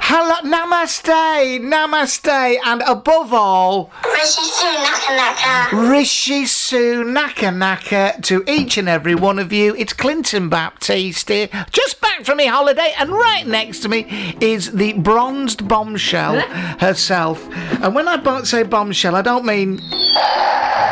Hello, namaste, namaste, and above all, Rishi Sunak Naka. Rishi Sunaka Naka to each and every one of you. It's Clinton Baptiste here, just back from my holiday, and right next to me is the bronzed bombshell herself. And when I say bombshell, I don't mean.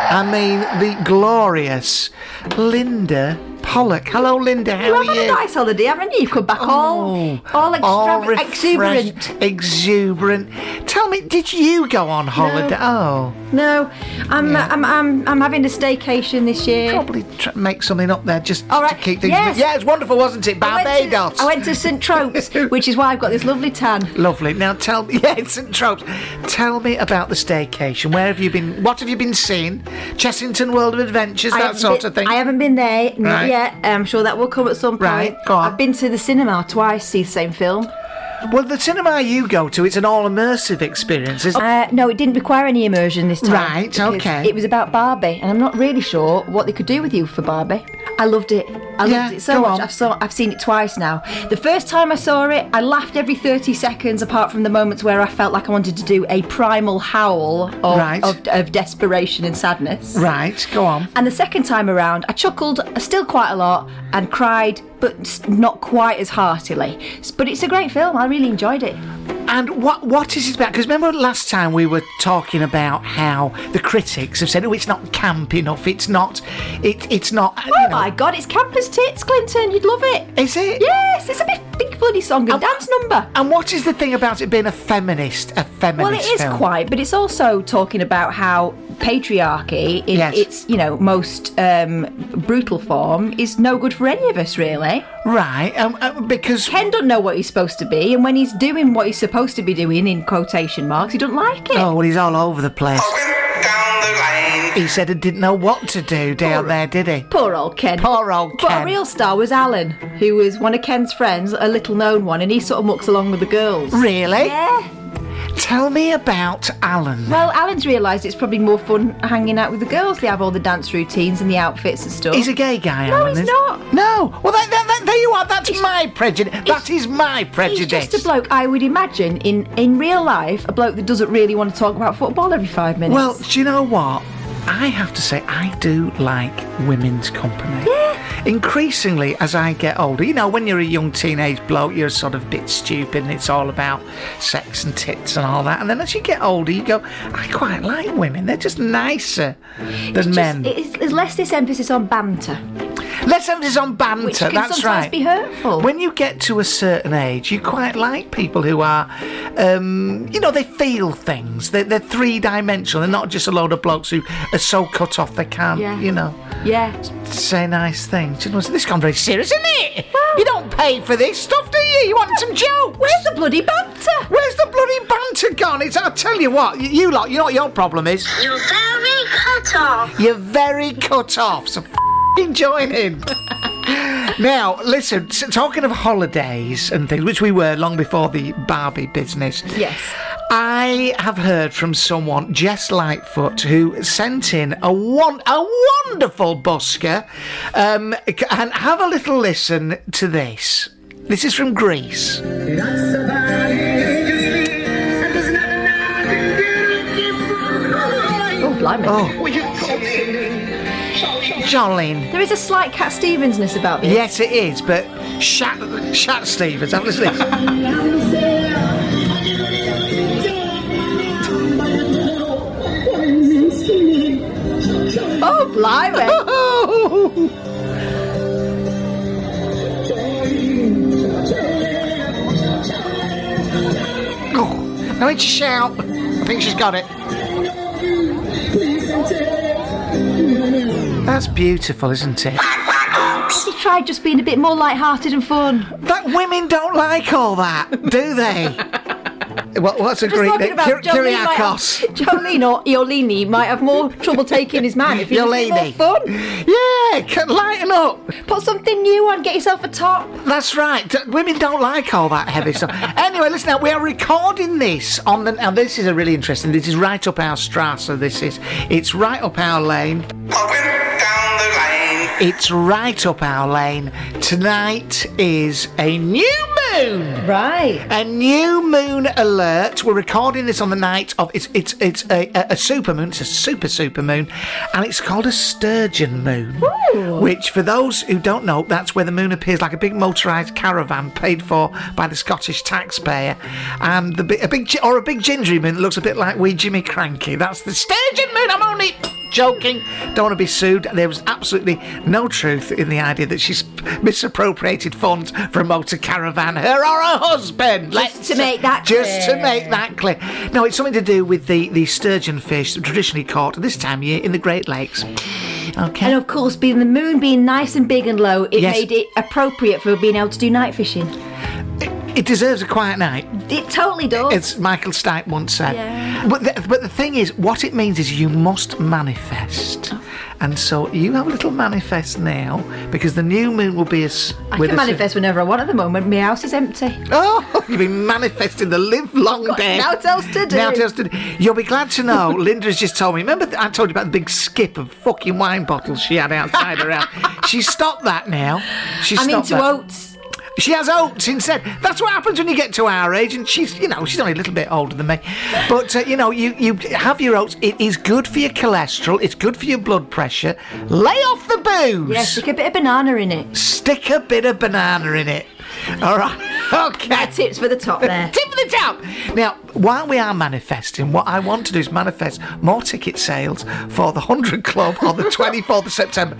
I mean the glorious Linda Pollock. Hello, Linda. How You are have had a nice holiday, haven't you? You've come back oh, all, all, extra- refreshed, exuberant. Exuberant. Tell me, did you go on holiday? Oh, No, I'm, I'm, I'm, I'm having a staycation this year. probably try make something up there just All to keep things. yes. Yeah, it's wonderful, wasn't it? I went to- Barbados. I went to St Tropez, which is why I've got this lovely tan. Lovely. Now tell me, yeah, St Tropes. Tell me about the staycation. Where have you been? What have you been seeing? Chessington World of Adventures, I that sort been- of thing. I haven't been there, not Right. yet. I'm sure that will come at some point. Right, go on. I've been to the cinema twice, see the same film. Well, the cinema you go to, it's an all immersive experience, isn't it? Uh, no, it didn't require any immersion this time. Right, okay. It was about Barbie, and I'm not really sure what they could do with you for Barbie. I loved it. I loved it so much. on. I've saw I've seen it twice now. The first time I saw it, I laughed every 30 seconds, apart from the moments where I felt like I wanted to do a primal howl of, Right. of, of desperation and sadness. Right, go on. And the second time around, I chuckled still quite a lot and cried, but not quite as heartily. But it's a great film. I really enjoyed it. And what what is it about? Because remember last time we were talking about how the critics have said, "Oh, it's not camp enough. It's not. It, it's not." you Oh know. my God, it's campus tits, Clinton. You'd love it. Is it? Yes, it's a big, big bloody song and dance number. And what is the thing about it being a feminist? A feminist Well, it is film? quite, but it's also talking about how patriarchy, in Yes. its you know most um, brutal form, is no good for any of us, really. right. Um, uh, because Ken doesn't know what he's supposed to be, and when he's doing what he's supposed to be doing in quotation marks, he doesn't like it. oh, well, he's all over the place. Down the lane. He said he didn't know what to do down there, did he? Poor old Ken. Poor old Ken. But Ken. a real star was Alan, who was one of Ken's friends, a little known one, and he sort of mucks along with the girls. Really? Yeah. Tell me about Alan. Well, Alan's realised it's probably more fun hanging out with the girls. They have all the dance routines and the outfits and stuff. He's a gay guy, No, Alan. he's is- not. No. Well, that, that, that- there you are. That's my prejudice. That is my prejudice. He's just a bloke I would imagine in, in real life, a bloke that doesn't really want to talk about football every five minutes. Well, do you know what? I have to say, I do like women's company. Yeah. Increasingly, as I get older, you know, when you're a young teenage bloke, you're sort of a bit stupid and it's all about sex and tits and all that. And then as you get older, you go, I quite like women. They're just nicer than Just- men. It's, there's less this emphasis on banter, Let's emphasis on banter. which can That's sometimes right. be hurtful. When you get to a certain age, you quite like people who are, um, you know, they feel things. They're, they're three dimensional. They're not just a load of blokes who are so cut off they can't, Yeah. you know, yeah. say nice things. You know, this gone very serious, isn't it? you don't pay for this stuff, do you? You want some jokes? Where's the bloody banter? Where's the bloody banter gone? It's, I'll tell you what, you, you lot, you know what your problem is? You're very cut off. You're very cut off, so f***ing join in. now, listen, s- talking of holidays and things, which we were long before the Barbie business. Yes. I have heard from someone, Jess Lightfoot, who sent in a one a wonderful busker, um, and have a little listen to this. This is from Greece. Oh, blimey. Oh, Jolene. There is a slight Cat Stevensness about this. Yes, it is, but Shat, Shat Stevens, have a listen to this. Oh, blimey. Oh, no need to shout. I think she's got it. That's beautiful, isn't it? She tried just being a bit more light-hearted and fun. That women don't like all that, do they? what, what's a Just Greek talking name? about Kyr- Jolene might have- Kyriakos. Jolene or Iolini might have more trouble taking his man if he's a bit more Yolini. fun. Yeah, can lighten up. Put something new on, get yourself a top. That's right. Women don't like all that heavy stuff. Anyway, listen now, we are recording this on the. Now, this is a really interesting. This is right up our strasse. This is. It's right up our lane. Up and down the lane. It's right up our lane. Tonight is a new moon. Right. A new moon alert. We're recording this on the night of it's it's it's a, a, a super moon. It's a super super moon, and it's called a sturgeon moon. Which, for those who don't know, that's where the moon appears like a big motorised caravan paid for by the Scottish taxpayer, and the a big or a big gingery moon that looks a bit like wee Jimmy Krankie. That's the sturgeon moon. I'm only joking. Don't want to be sued. There was absolutely no truth in the idea that she's misappropriated funds for a motor caravan, her or her husband. Just to make that Just to clear. make that clear. No, it's something to do with the, the sturgeon fish that traditionally caught this time of year in the Great Lakes. Okay. And of course, being the moon being nice and big and low, it Yes. made it appropriate for being able to do night fishing. It deserves a quiet night. It totally does. As Michael Stipe once said. Yeah. But the, but the thing is, what it means is you must manifest. Oh. And so you have a little manifest now because the new moon will be as. I can manifest whenever I want at the moment. My house is empty. Oh, you've been manifesting the live long day. Now else to do. Nothing else to do. You'll be glad to know Linda's just told me. Remember, th- I told you about the big skip of fucking wine bottles she had outside her house? She stopped that now. She I'm stopped into that. oats. She has oats instead. That's what happens when you get to our age, and she's, you know, she's only a little bit older than me. But uh, you know, you you have your oats. It is good for your cholesterol. It's good for your blood pressure. Lay off the booze. Yeah, stick a bit of banana in it. Stick a bit of banana in it. All right. Okay. My tips for the top there. Tip of the. Now, while we are manifesting, what I want to do is manifest more ticket sales for the 100 Club on the 24th of September.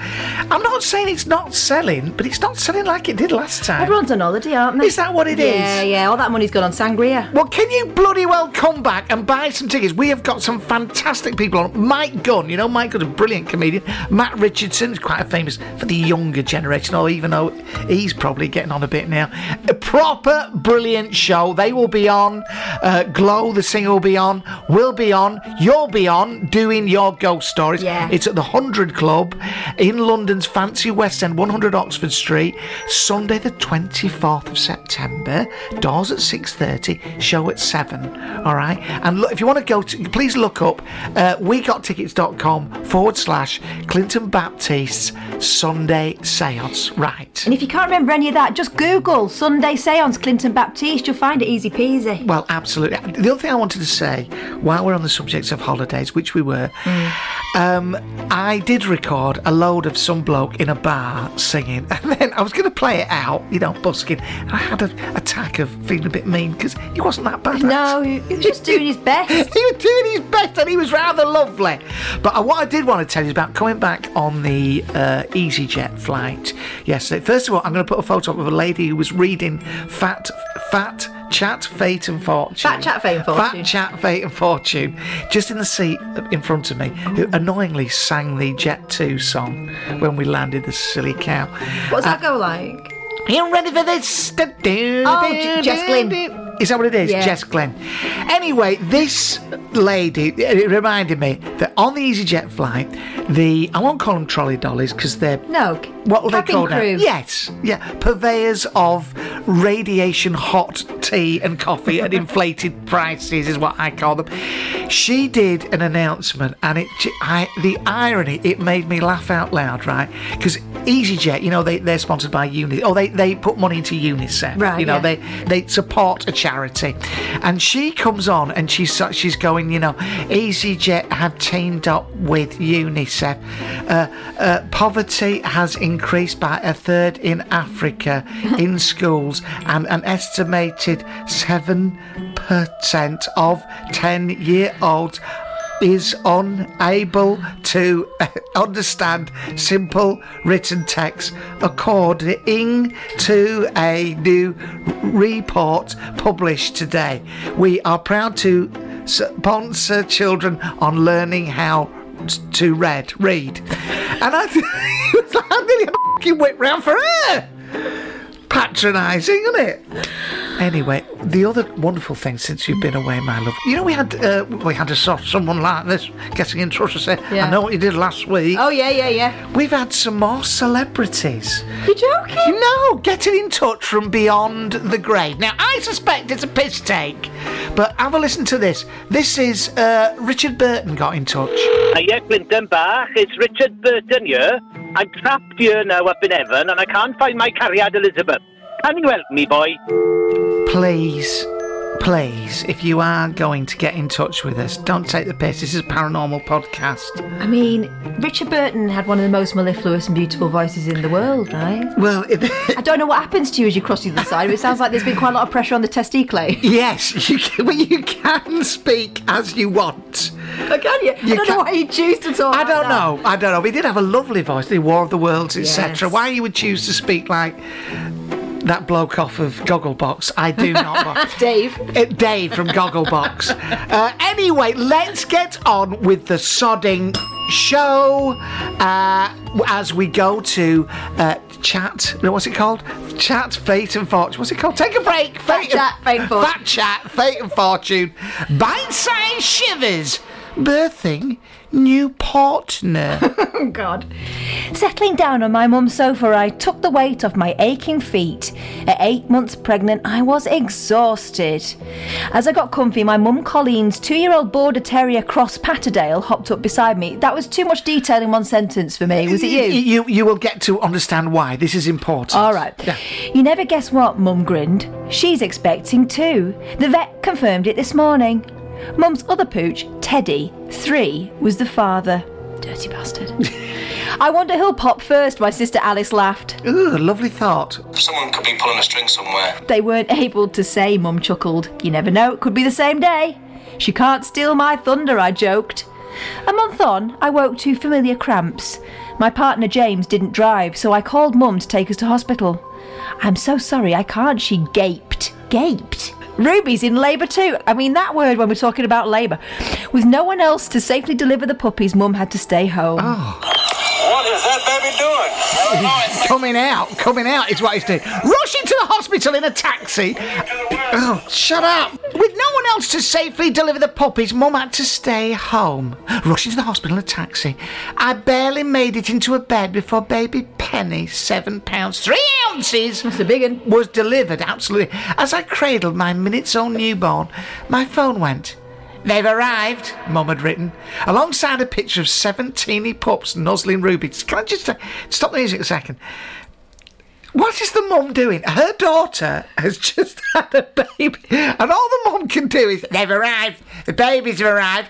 I'm not saying it's not selling, but it's not selling like it did last time. Everyone's on holiday, aren't they? Is that what it is? Yeah, yeah. All that money's gone on sangria. Well, can you bloody well come back and buy some tickets? We have got some fantastic people on. Mike Gunn, you know, Mike Gunn's a brilliant comedian. Matt Richardson is quite famous for the younger generation, or even though he's probably getting on a bit now. A proper brilliant show. They will be on. Uh, Glow, the singer, will be on. We'll be on. You'll be on doing your ghost stories. Yeah. It's at the 100 Club in London's fancy West End, 100 Oxford Street, Sunday the 24th of September. Doors at 6.30, show at 7. All right? And look, if you want to go, to, please look up uh, wegottickets.com forward slash Clinton Baptiste Sunday Seance. Right. And if you can't remember any of that, just Google Sunday Seance Clinton Baptiste. You'll find it easy peasy. Well, absolutely. The other thing I wanted to say, while we're on the subject of holidays, which we were, um, I did record a load of some bloke in a bar singing, and then I was going to play it out, you know, busking. And I had an attack of feeling a bit mean because he wasn't that bad. No, he he was just doing his best. he was doing his best and he was rather lovely. But uh, what I did want to tell you is about coming back on the uh, EasyJet flight yesterday. First of all, I'm going to put a photo up of a lady who was reading Fat, Fat Chat, Fate and Fortune. Fat Chat, Fate and Fortune. Fat Chat, Fate and Fortune. Just in the seat in front of me, who annoyingly sang the Jet 2 song when we landed the silly cow. What's does that uh, go like? Are you ready for this? Oh, Jess Glynne. Is that what it is? Yeah. Jess Glynne. Anyway, this lady, it reminded me that on the EasyJet flight, the, I won't call them trolley dollies because they're. No, What were they called? Yes, yeah, purveyors of radiation hot tea and coffee at inflated prices is what I call them. She did an announcement, and it, I, the irony, it made me laugh out loud, right? Because EasyJet, you know, they they're sponsored by Uni, or they they put money into UNICEF, Right, You know, yeah. they they support a charity, and she comes on and she's she's going, you know, EasyJet have teamed up with UNICEF. Uh, uh, poverty has increased by a third in Africa in schools, and an estimated 7% of 10 year olds is unable to uh, understand simple written text according to a new report published today. We are proud to sponsor children on learning how to read. Read. And I I nearly had a fucking whip round for her. Patronising, isn't it? Anyway, the other wonderful thing since you've been away, my love, you know we had uh, we had a sort someone like this getting in touch to say, Yeah. "I know what you did last week." Oh, yeah, yeah, yeah. We've had some more celebrities. You're joking? No, getting in touch from beyond the grave. Now, I suspect it's a piss take, but have a listen to this. This is uh, Richard Burton got in touch. Hiya, Clinton Bach. It's Richard Burton here. I'm trapped here now up in heaven and I can't find my cariad Elizabeth. Can you help me, boy? Please, please, if you are going to get in touch with us, don't take the piss. This is a paranormal podcast. I mean, Richard Burton had one of the most mellifluous and beautiful voices in the world, right? Well, I don't know what happens to you as you cross the other side, but it sounds like there's been quite a lot of pressure on the testicle. yes, you can, well, you can speak as you want. Oh, can you? I don't can- know why you choose to talk I don't that. know. I don't know. He did have a lovely voice, the War of the Worlds, etc. Yes. Why you would choose to speak like that bloke off of Gogglebox, I do not. Dave. Uh, Dave from Gogglebox. Uh, anyway, let's get on with the sodding show uh, as we go to uh, chat. no, What's it called? Chat, fate and fortune. What's it called? Take a break. Fate chat, fate and fortune. Fat chat, fate and fortune. Bite-sized shivers. Birthing new partner. Oh, God. Settling down on my mum's sofa, I took the weight off my aching feet. At eight months pregnant, I was exhausted. As I got comfy, my mum Colleen's two year old border terrier cross Patterdale hopped up beside me. That was too much detail in one sentence for me. Was it you? You you will get to understand why this is important. All right. Yeah. You never guess what, Mum grinned. She's expecting too. The vet confirmed it this morning. Mum's other pooch, Teddy, three, was the father. Dirty bastard. I wonder who'll pop first, my sister Alice laughed. Ooh, lovely thought. Someone could be pulling a string somewhere. They weren't able to say, Mum chuckled. You never know, it could be the same day. She can't steal my thunder, I joked. A month on, I woke to familiar cramps. My partner James didn't drive, so I called Mum to take us to hospital. I'm so sorry, I can't, she gaped. Gaped. Ruby's in labour too. I mean, that word when we're talking about labour. With no one else to safely deliver the puppies, Mum had to stay home. Is that baby doing? Coming out, coming out is what he's doing. Rushing to the hospital in a taxi. Oh, shut up. With no one else to safely deliver the puppies, Mum had to stay home. Rushing to the hospital in a taxi. I barely made it into a bed before baby Penny, seven pounds, three ounces, That's a big un. was delivered, absolutely. As I cradled my minutes old newborn, my phone went. They've arrived, Mum had written, alongside a picture of seven teeny pups nuzzling Ruby. Can I just uh, stop the music a second? What is the mum doing? Her daughter has just had a baby, and all the mum can do is, they've arrived, the babies have arrived.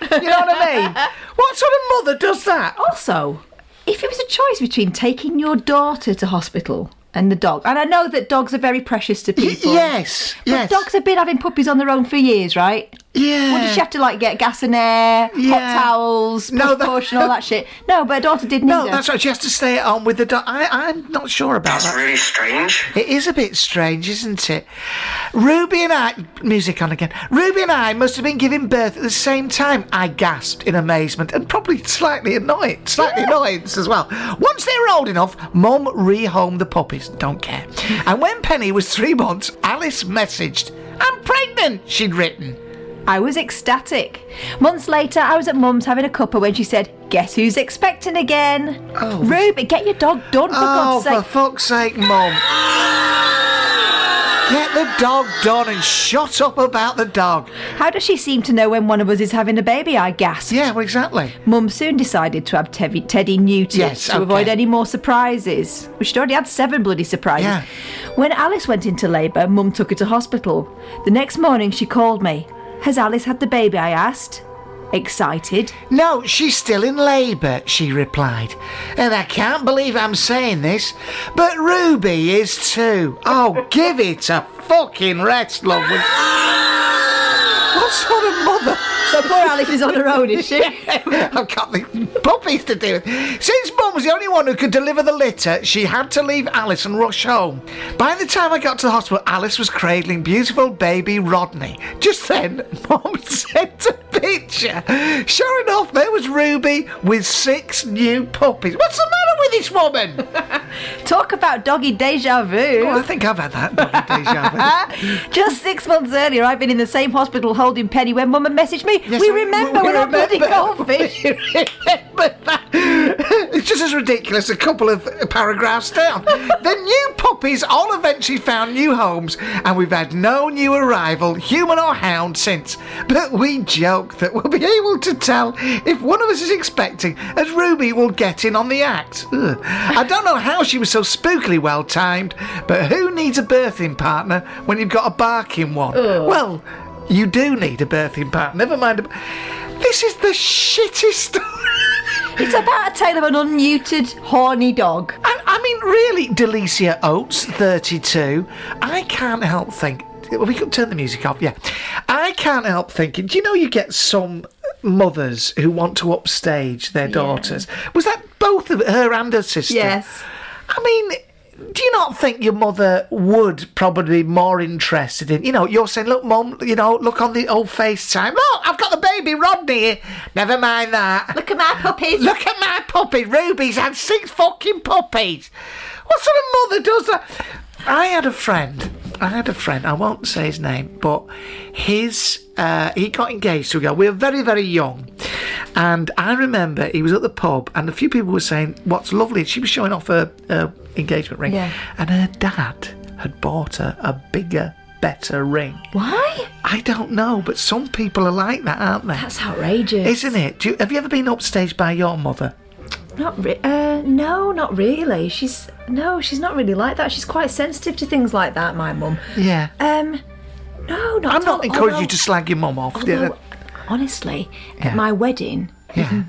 You know what I mean? What sort of mother does that? Also, if it was a choice between taking your daughter to hospital and the dog, and I know that dogs are very precious to people. Yes, But yes. dogs have been having puppies on their own for years, right? Yeah. What did she have to like get gas and air, Yeah. hot towels, push No, that- push, and all that shit? No, but her daughter did No, neither. that's right. She has to stay at home with the daughter. I, I'm not sure about That's that. really strange. It is a bit strange, isn't it? Ruby and I, music on again. Ruby and I must have been giving birth at the same time. I gasped in amazement and probably slightly annoyed, slightly annoyance as well. Once they were old enough, Mum rehomed the puppies. Don't care. And when Penny was three months, Alice messaged, "I'm pregnant." She'd written. I was ecstatic. Months later, I was at Mum's having a cuppa when she said, "Guess who's expecting again?" Oh. Ruby, get your dog done for oh, God's for fuck's sake, Mum! Get the dog done and shut up about the dog. How does she seem to know when one of us is having a baby? I gasped. Yeah, well, exactly. Mum soon decided to have Teddy, Teddy neutered Yes, to okay. avoid any more surprises. Well, she'd already had seven bloody surprises. Yeah. When Alice went into labour, Mum took her to hospital. The next morning, she called me. Has Alice had the baby? I asked. excited. No, she's still in labour, she replied. And I can't believe I'm saying this, but Ruby is too. Oh, give it a fucking rest, love. What sort of mother? So poor Alice is on her own, is she? I've got the puppies to deal with. Since Mum was the only one who could deliver the litter, she had to leave Alice and rush home. By the time I got to the hospital, Alice was cradling beautiful baby Rodney. Just then, Mum sent a picture. Sure enough, there was Ruby with six new puppies. What's the matter with this woman? Talk about doggy deja vu. Oh, I think I've had that doggy deja vu. Just six months earlier, I'd been in the same hospital holding Penny when Mum had messaged me. Yes, we remember we we're not bloody goldfish. remember that. It's just as ridiculous a couple of paragraphs down. the new puppies all eventually found new homes, and we've had no new arrival, human or hound, since. But we joke that we'll be able to tell if one of us is expecting, as Ruby will get in on the act. Ugh. I don't know how she was so spookily well timed, but who needs a birthing partner when you've got a barking one? Well, you do need a birthing partner. Never mind. a- This is the shittest story. it's about a tale of an unneutered, horny dog. I, I mean, really, Delicia Oates, 32. I can't help think. We could turn the music off, yeah. I can't help thinking. Do you know you get some mothers who want to upstage their daughters? Was that both of her and her sister? Yes. I mean, do you not think your mother would probably be more interested in, you know, you're saying, look, mum, you know, look on the old FaceTime. Look, I've got the baby Rodney here. Never mind that. Look at my puppies. Look at my puppy. Ruby's had six fucking puppies. What sort of mother does that? I had a friend. I had a friend. I won't say his name, but his uh, he got engaged to a girl. We were very, very young, and I remember he was at the pub, and a few people were saying, "What's lovely." She was showing off her, her engagement ring, Yeah. and her dad had bought her a bigger, better ring. Why? I don't know, but some people are like that, aren't they? That's outrageous. Isn't it? Do you, have you ever been upstaged by your mother? Not re- uh, no, not really. She's no, she's not really like that. She's quite sensitive to things like that. My mum. Yeah. Um, no, not. I'm at all. not encouraging you to slag your mum off. although, honestly, Yeah. at my wedding, yeah.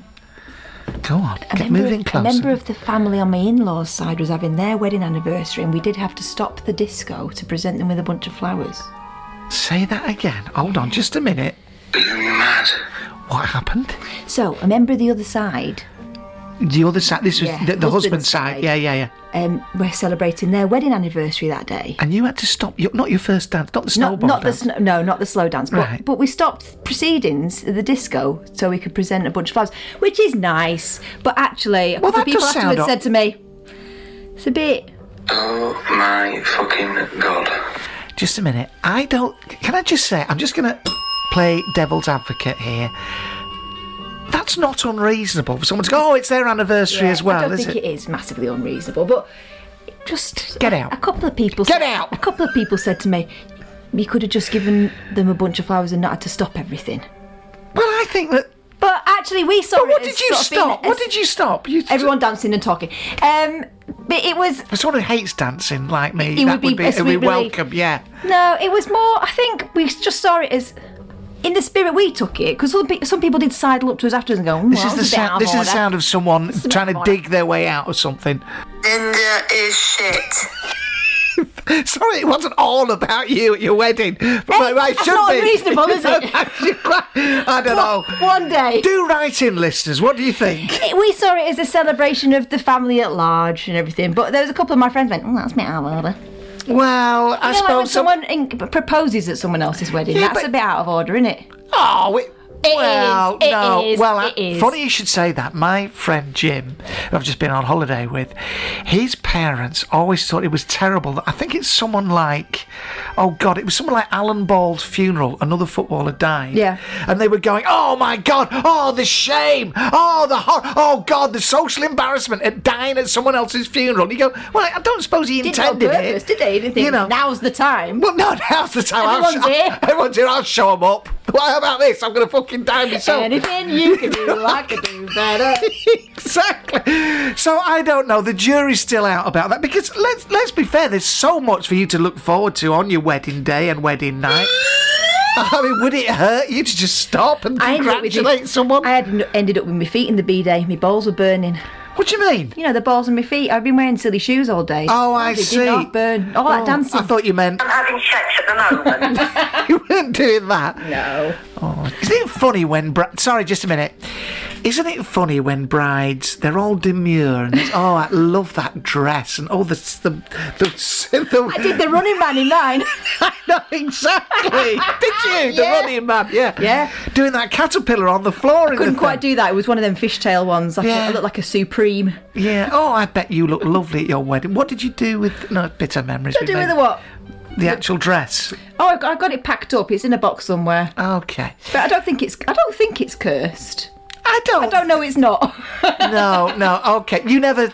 Go on. a Get member, moving of, a closer. member of the family on my in-laws' side was having their wedding anniversary, and we did have to stop the disco to present them with a bunch of flowers. Say that again. Hold on, just a minute. Are you mad? What happened? So, a member of the other side The other side. This was Yeah, the, the husband's husband's side. side. Yeah, yeah, yeah. um, were celebrating their wedding anniversary that day. And you had to stop. Your, not your first dance. Not the snowball Not, not the dance. sn- no, not the slow dance, but Right. but we stopped proceedings at the disco so we could present a bunch of flowers, which is nice. But actually, a Well, couple of that people does sound afterwards o- said to me, "It's a bit." Oh my fucking god. Just a minute. I don't. Can I just say? I'm just going to play devil's advocate here. That's not unreasonable for someone to go. Oh, it's their anniversary as well, I don't think it? it is massively unreasonable, but just Get out. A couple of people. Get said- out. A couple of people said to me, "You could have just given them a bunch of flowers and not had to stop everything." Well, I think that. But actually, we saw But what it as did you sort of being stop? What did you stop? You, Everyone dancing and talking. Um, but it was For someone who hates dancing like me, It that would be would be, a it would be welcome. Yeah. No, it was more. I think we just saw it as in the spirit we took it because some, pe- some people did sidle up to us afterwards and go. "Mm, This well, is the that's a bit out sound. of This is the sound of someone a bit trying to out of order. dig their way out of something. Linda is shit. Sorry, it wasn't all about you at your wedding. But Hey, it that's should not be. unreasonable, is it? I don't know. One day, Do write in, listeners. What do you think? we saw it as a celebration of the family at large and everything. But there was a couple of my friends went, "Oh, that's me, bit out of order." Well, I You know, like when suppose. some- someone in- proposes at someone else's wedding, Yeah, that's but- a bit out of order, isn't it? Oh, it, It well, is, no. is, well, it I- funny you should say that. My friend Jim, who I've just been on holiday with, his parents always thought it was terrible. I think it's someone like, oh God, it was someone like Alan Ball's funeral. Another footballer died. Yeah. And they were going, oh my God, oh the shame, oh the hor- oh God, the social embarrassment at dying at someone else's funeral. And you go, well, I don't suppose he Didn't intended purpose, it. did they? Didn't think You know. now's the time. Well, no, now's the time. I'll Everyone's show- here. Everyone's here. I'll show them up. What about this? I'm going to fucking die myself. Anything you can do, I can do better. exactly. So I don't know. The jury's still out about that because let's let's be fair. There's so much for you to look forward to on your wedding day and wedding night. I mean, would it hurt you to just stop and I congratulate my- someone? I had ended up with my feet in the b-day. My balls were burning. What do you mean? You know, the balls on my feet. I've been wearing silly shoes all day. Oh, I They see. Did not burn. All that Oh, dancing. I thought you meant I'm having sex at the moment. you weren't doing that. no. Oh, isn't it funny when? Bri- Sorry, just a minute. Isn't it funny when brides they're all demure and oh, I love that dress and oh, the the the. the I did the running man in mine. I know exactly. Did you? The Yeah. running man, yeah, Yeah. doing that caterpillar on the floor. in Couldn't quite do that. It was one of them fishtail ones. Like Yeah. I looked like a supreme. Yeah. Oh, I bet you look lovely at your wedding. What did you do with? No, bitter memories. To we do with the what? The actual dress. Oh, I got, I got it packed up. It's in a box somewhere. Okay. But I don't think it's. I don't think it's cursed. I don't. I don't know. It's not. No, no. Okay. You never.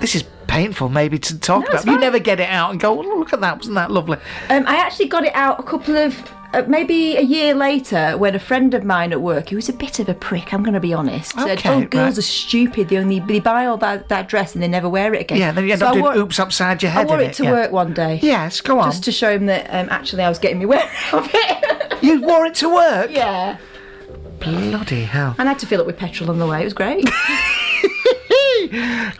This is painful, maybe to talk about. You never get it out and go. Oh, look at that! Wasn't that lovely? Um, I actually got it out a couple of, uh, maybe a year later, when a friend of mine at work, who was a bit of a prick, I'm going to be honest, said, Okay, "Oh, girls are stupid. They only they buy all that, that dress and they never wear it again." Yeah. Then you end So up I doing wore, oops upside your head. I wore in it to yeah. work one day. Yes. Go on. Just to show him that um, actually I was getting me wear out of it. You wore it to work. yeah. Bloody hell. And I had to fill up with petrol on the way. It was great.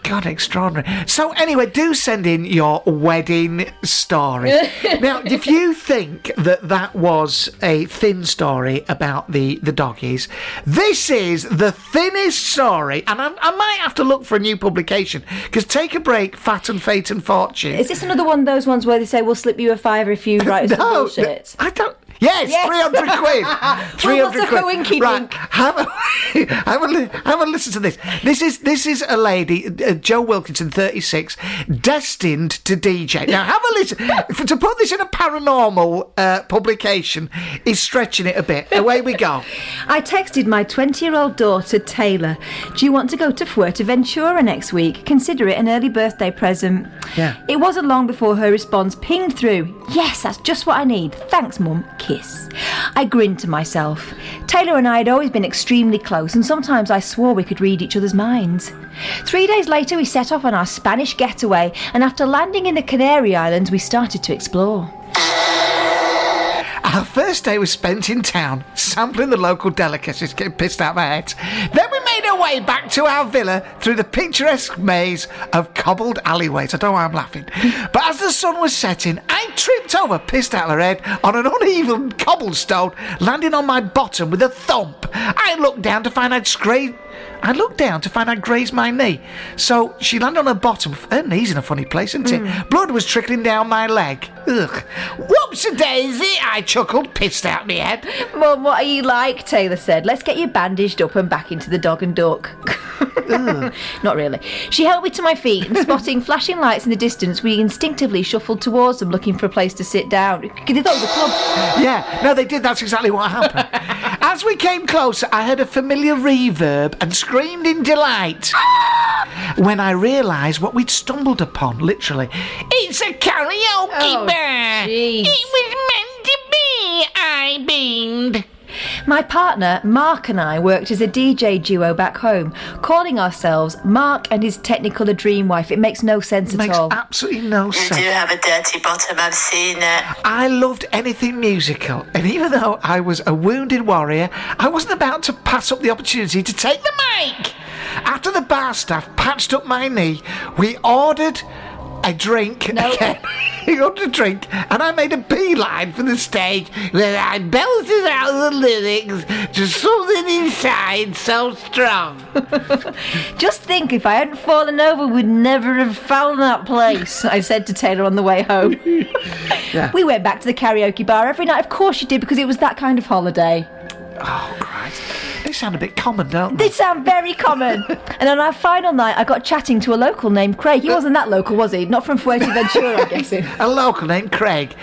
God, extraordinary. So, anyway, do send in your wedding story. now, if you think that that was a thin story about the, the doggies, this is the thinnest story, and I, I might have to look for a new publication because Take a Break, Fat and Fate and Fortune. Is this another one of those ones where they say we'll slip you a fiver if you write us some bullshit? I don't. Yes, Yes. 300 quid. 300 what's quid. coinky right, have a, have, a, li- have a listen to this. This is this is a lady, uh, Joe Wilkinson, 36, destined to DJ. Now, have a listen. If- to put this in a paranormal uh, publication is stretching it a bit. Away we go. I texted my 20 year old daughter, Taylor, Do you want to go to Fuerteventura next week? Consider it an early birthday present. Yeah. It wasn't long before her response pinged through Yes, that's just what I need. Thanks, Mum. Kiss. I grinned to myself. Taylor and I had always been extremely close, and sometimes I swore we could read each other's minds. Three days later, we set off on our Spanish getaway, and after landing in the Canary Islands, we started to explore. Our first day was spent in town, sampling the local delicacies, getting pissed out of my head. Then we way back to our villa through the picturesque maze of cobbled alleyways. I don't know why I'm laughing. But as the sun was setting, I tripped over, pissed out of my head, on an uneven cobblestone, landing on my bottom with a thump. I looked down to find I'd scraped. I looked down to find I'd grazed my knee. So she landed on her bottom. Her knee's in a funny place, isn't it? Hmm. Blood was trickling down my leg. Ugh. Whoops a daisy, I chuckled, pissed out my head. Mum, what are you like? Taylor said. Let's get you bandaged up and back into the dog and duck. Not really. She helped me to my feet and spotting flashing lights in the distance, we instinctively shuffled towards them looking for a place to sit down. They thought it was a club. Yeah, no, they did. That's exactly what happened. As we came closer, I heard a familiar reverb and screamed in delight. Ah! when I realised what we'd stumbled upon, literally. It's a karaoke Oh! Jeez. It was meant to be, I beamed. My partner, Mark, and I worked as a DJ duo back home, calling ourselves Mark and his technical dream wife. It makes no sense Makes at all. Makes absolutely no You sense. do have a dirty bottom, I've seen it. I loved anything musical, and even though I was a wounded warrior, I wasn't about to pass up the opportunity to take the mic. After the bar staff patched up my knee, we ordered a drink No. again. he ordered a drink, and I made a beeline for the stage where I belted out the lyrics to something inside so strong. Just think, if I hadn't fallen over, we'd never have found that place, I said to Taylor on the way home. We went back to the karaoke bar every night. Of course you did, because it was that kind of holiday. Oh, Christ. They sound a bit common, don't they? They sound very common. and on our final night, I got chatting to a local named Craig. He uh, wasn't that local, was he? Not from Fuerteventura, I'm guessing. A local named Craig.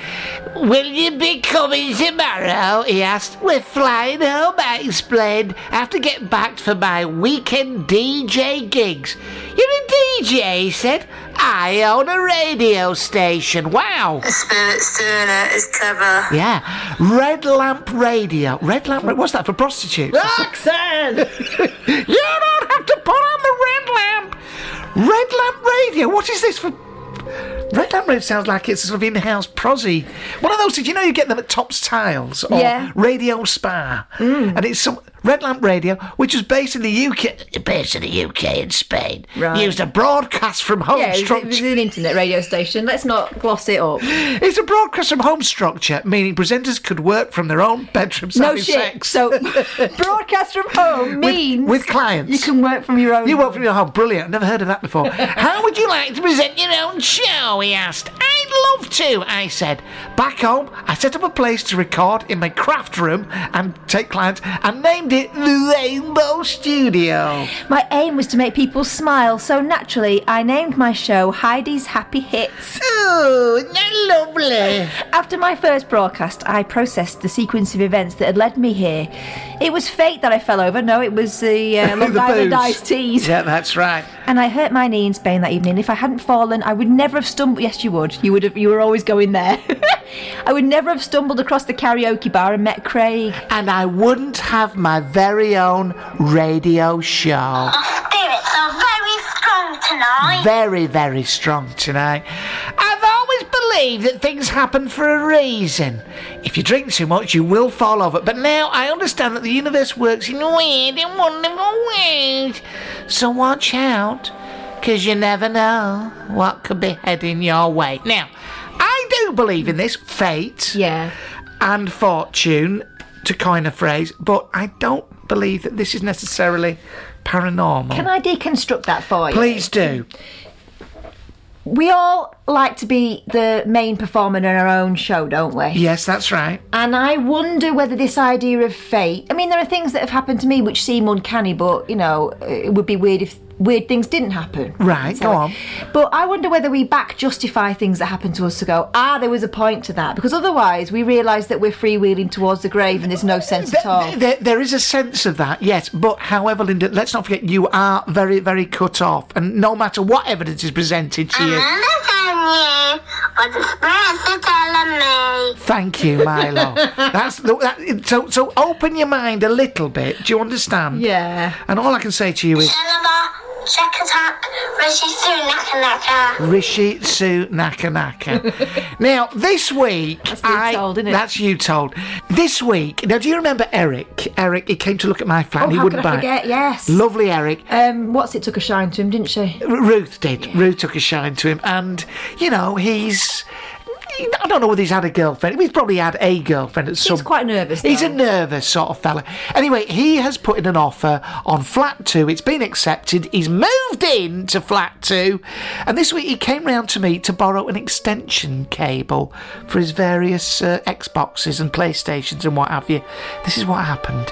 Will you be coming tomorrow? He asked. We're flying home, I explained. I have to get back for my weekend DJ gigs. You're a DJ, he said. I own a radio station. Wow. The spirit's doing it, it's clever. Yeah. Red Lamp Radio. Red Lamp. What's that for prostitutes? Roxanne! you don't have to put on the red lamp. Red Lamp Radio. What is this for? Red Lamp Radio sounds like it's sort of in-house prosy. One of those things, you know, you get them at Topps Tiles or Yeah. Radio Spa, mm. and it's some Red Lamp Radio, which was based in the UK, based in the UK and Spain. Right. Used a broadcast from home Yeah, was, it structure. was an internet radio station. Let's not gloss it up. It's a broadcast from home structure, meaning presenters could work from their own bedrooms No shit. sex. So, broadcast from home means with clients. you can work from your own. You work from your home. Brilliant. Never heard of that before. How would you like to present your own show? He asked. I'd love to, I said. Back home, I set up a place to record in my craft room and take clients and named it the Rainbow Studio. My aim was to make people smile, so naturally, I named my show Heidi's Happy Hits. Oh, isn't that lovely? After my first broadcast, I processed the sequence of events that had led me here. It was fate that I fell over. No, it was the uh, Long Island iced teas. Yeah, that's right. And I hurt my knee in Spain that evening. If I hadn't fallen, I would never have stumbled. Yes, you would. You would have. You were always going there. I would never have stumbled across the karaoke bar and met Craig. And I wouldn't have my very own radio show. Oh, Spirits are very strong tonight. Very, very strong tonight. I've always believed that things happen for a reason. If you drink too much, you will fall over. But now I understand that the universe works in weird and wonderful ways. So watch out, because you never know what could be heading your way. Now, I do believe in this fate Yeah. and fortune, to coin a phrase, but I don't believe that this is necessarily paranormal. Can I deconstruct that for you? Please do. We all like to be the main performer in our own show, don't we? Yes, that's right. And I wonder whether this idea of fate. I mean, there are things that have happened to me which seem uncanny, but you know, it would be weird if weird things didn't happen. Right, go on. But I wonder whether we back justify things that happen to us to go, ah, there was a point to that, because otherwise we realise that we're freewheeling towards the grave and there's no sense at all. There, there- there is a sense of that, yes. But however, Linda, let's not forget you are very, very cut off, and no matter what evidence is presented to you, I'm you what the spirits are telling me. thank you, Milo. That's the, that, so. So open your mind a little bit. Do you understand? Yeah. And all I can say to you is Shalaba, Shakatak, Rishi Sunaka Naka. Rishi Su Naka Naka. now this week, That's you I told, isn't it? that's you told. This week, now do you remember Eric? Eric, he came to look at my flat. Oh, and he how wouldn't could I buy. forget? Yes. Lovely Eric. Um, what's it took a shine to him, didn't she? R- Ruth did. Ruth took a shine to him, and you know he's. I don't know whether he's had a girlfriend. He's probably had a girlfriend at some. He's quite nervous. He's a nervous sort of fella. Anyway, he has put in an offer on flat two. It's been accepted. He's moved in to flat two. And this week he came round to me to borrow an extension cable for his various uh, Xboxes and PlayStations and what have you. This is what happened.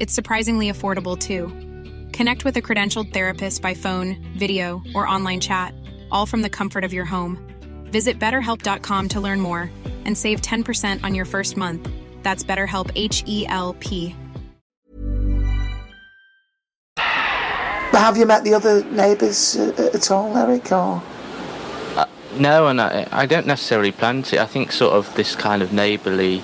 It's surprisingly affordable too. Connect with a credentialed therapist by phone, video, or online chat, all from the comfort of your home. Visit betterhelp.com to learn more and save 10% on your first month. That's BetterHelp H E L P. Have you met the other neighbours uh, at all, Eric? Or No, and I, I don't necessarily plan to. I think sort of this kind of neighbourly,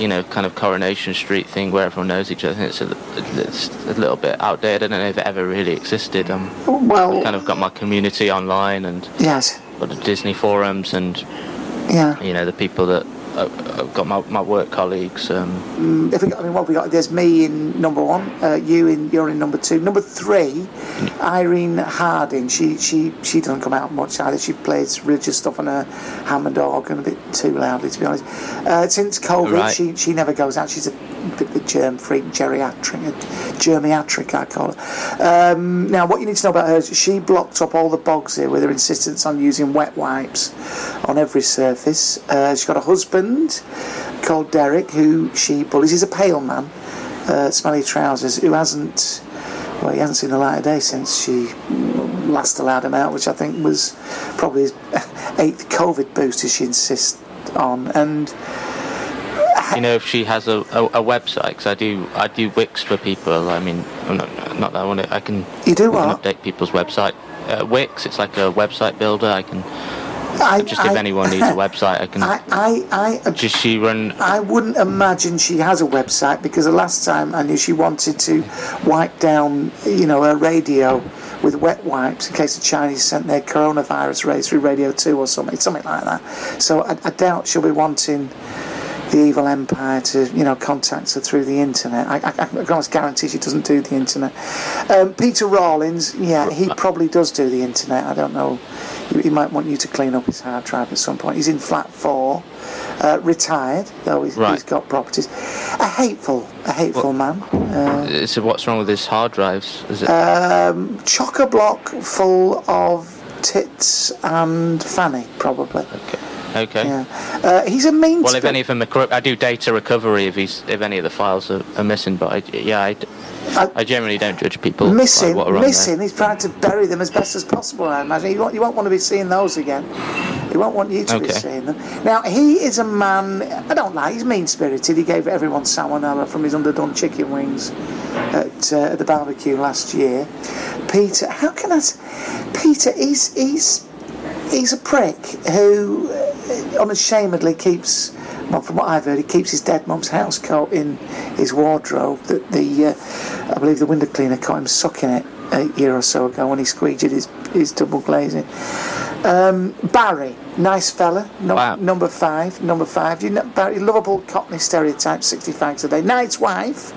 you know, kind of Coronation Street thing where everyone knows each other. I think it's a, it's a little bit outdated. I don't know if it ever really existed. Um, well, I've kind of got my community online and yes, got the Disney forums and yeah. you know the people that I've got my, my work colleagues. Um, Mm, if we I mean, what have we got? There's me in number one. Uh, you in you're in number two. Number three, Irene Harding. She she she doesn't come out much either. She plays religious stuff on her Hammond organ a bit too loudly, to be honest. Uh, since COVID, Right. she she never goes out. She's a bit of a germ freak, geriatric, a germiatric, I call her. Um, now, what you need to know about her is she blocked up all the bogs here with her insistence on using wet wipes on every surface. Uh, she's got a husband called Derek who she bullies. He's a pale man, uh, smelly trousers, who hasn't. Well, he hasn't seen the light of day since she last allowed him out, which I think was probably his eighth COVID booster she insists on. And you know if she has a, a, a website because I do I do Wix for people. I mean, not, not that I want to. I can. You do what? update people's website. Uh, Wix, it's like a website builder. I can I, just if I- anyone needs a website, I can. I, I, I, Does she run? I wouldn't imagine she has a website because the last time I knew she wanted to wipe down, you know, her radio with wet wipes in case the Chinese sent their coronavirus rays through Radio 2 or something, something like that. So I, I doubt she'll be wanting the evil empire to, you know, contact her through the internet. I, I, I can almost guarantee she doesn't do the internet. Um, Peter Rawlins, yeah, he probably does do the internet. I don't know. He, he might want you to clean up his hard drive at some point. He's in flat four, uh, retired, though he's, Right. he's got properties. A hateful, a hateful man. Uh, So what's wrong with his hard drives? Is it? um, chock a block full of tits and fanny, probably. okay. Yeah. Uh, he's a mean. Well, if any of them are corrupt, I do data recovery if he's if any of the files are, are missing. But I, yeah, I, I generally don't judge people. missing, what are on missing. He's trying to bury them as best as possible. I imagine you won't, you won't want to be seeing those again. He won't want you to be seeing them. Now he is a man. I don't like. He's mean spirited. He gave everyone salmonella from his underdone chicken wings at, uh, at the barbecue last year. Peter, how can I? Peter, he's he's he's a prick who unashamedly keeps. Well, from what I've heard, he keeps his dead mum's house coat in his wardrobe. That the, uh, I believe the window cleaner caught him sucking it a year or so ago when he squeegeed his, his double glazing. Um, Barry, nice fella, Wow. number five, number five. You know, Barry, lovable Cockney stereotype, 60 fags a day. Nice wife,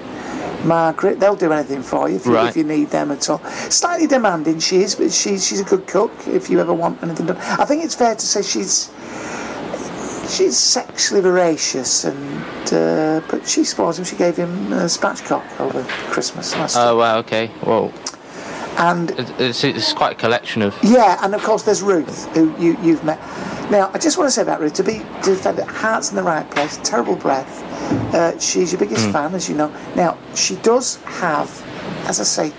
Margaret. They'll do anything for you if, you Right. if you need them at all. Slightly demanding she is, but she's she's a good cook. If you ever want anything done, I think it's fair to say she's she's sexually voracious, and uh, but she spoils him. She gave him a spatchcock over Christmas last year. Oh wow, okay. Well, and it's, it's quite a collection of. Yeah, and of course there's Ruth, who you, you've met. Now, I just want to say about Ruth, to be to defend her, heart's in the right place, terrible breath. Uh, she's your biggest Mm. fan, as you know. Now, she does have, as I say,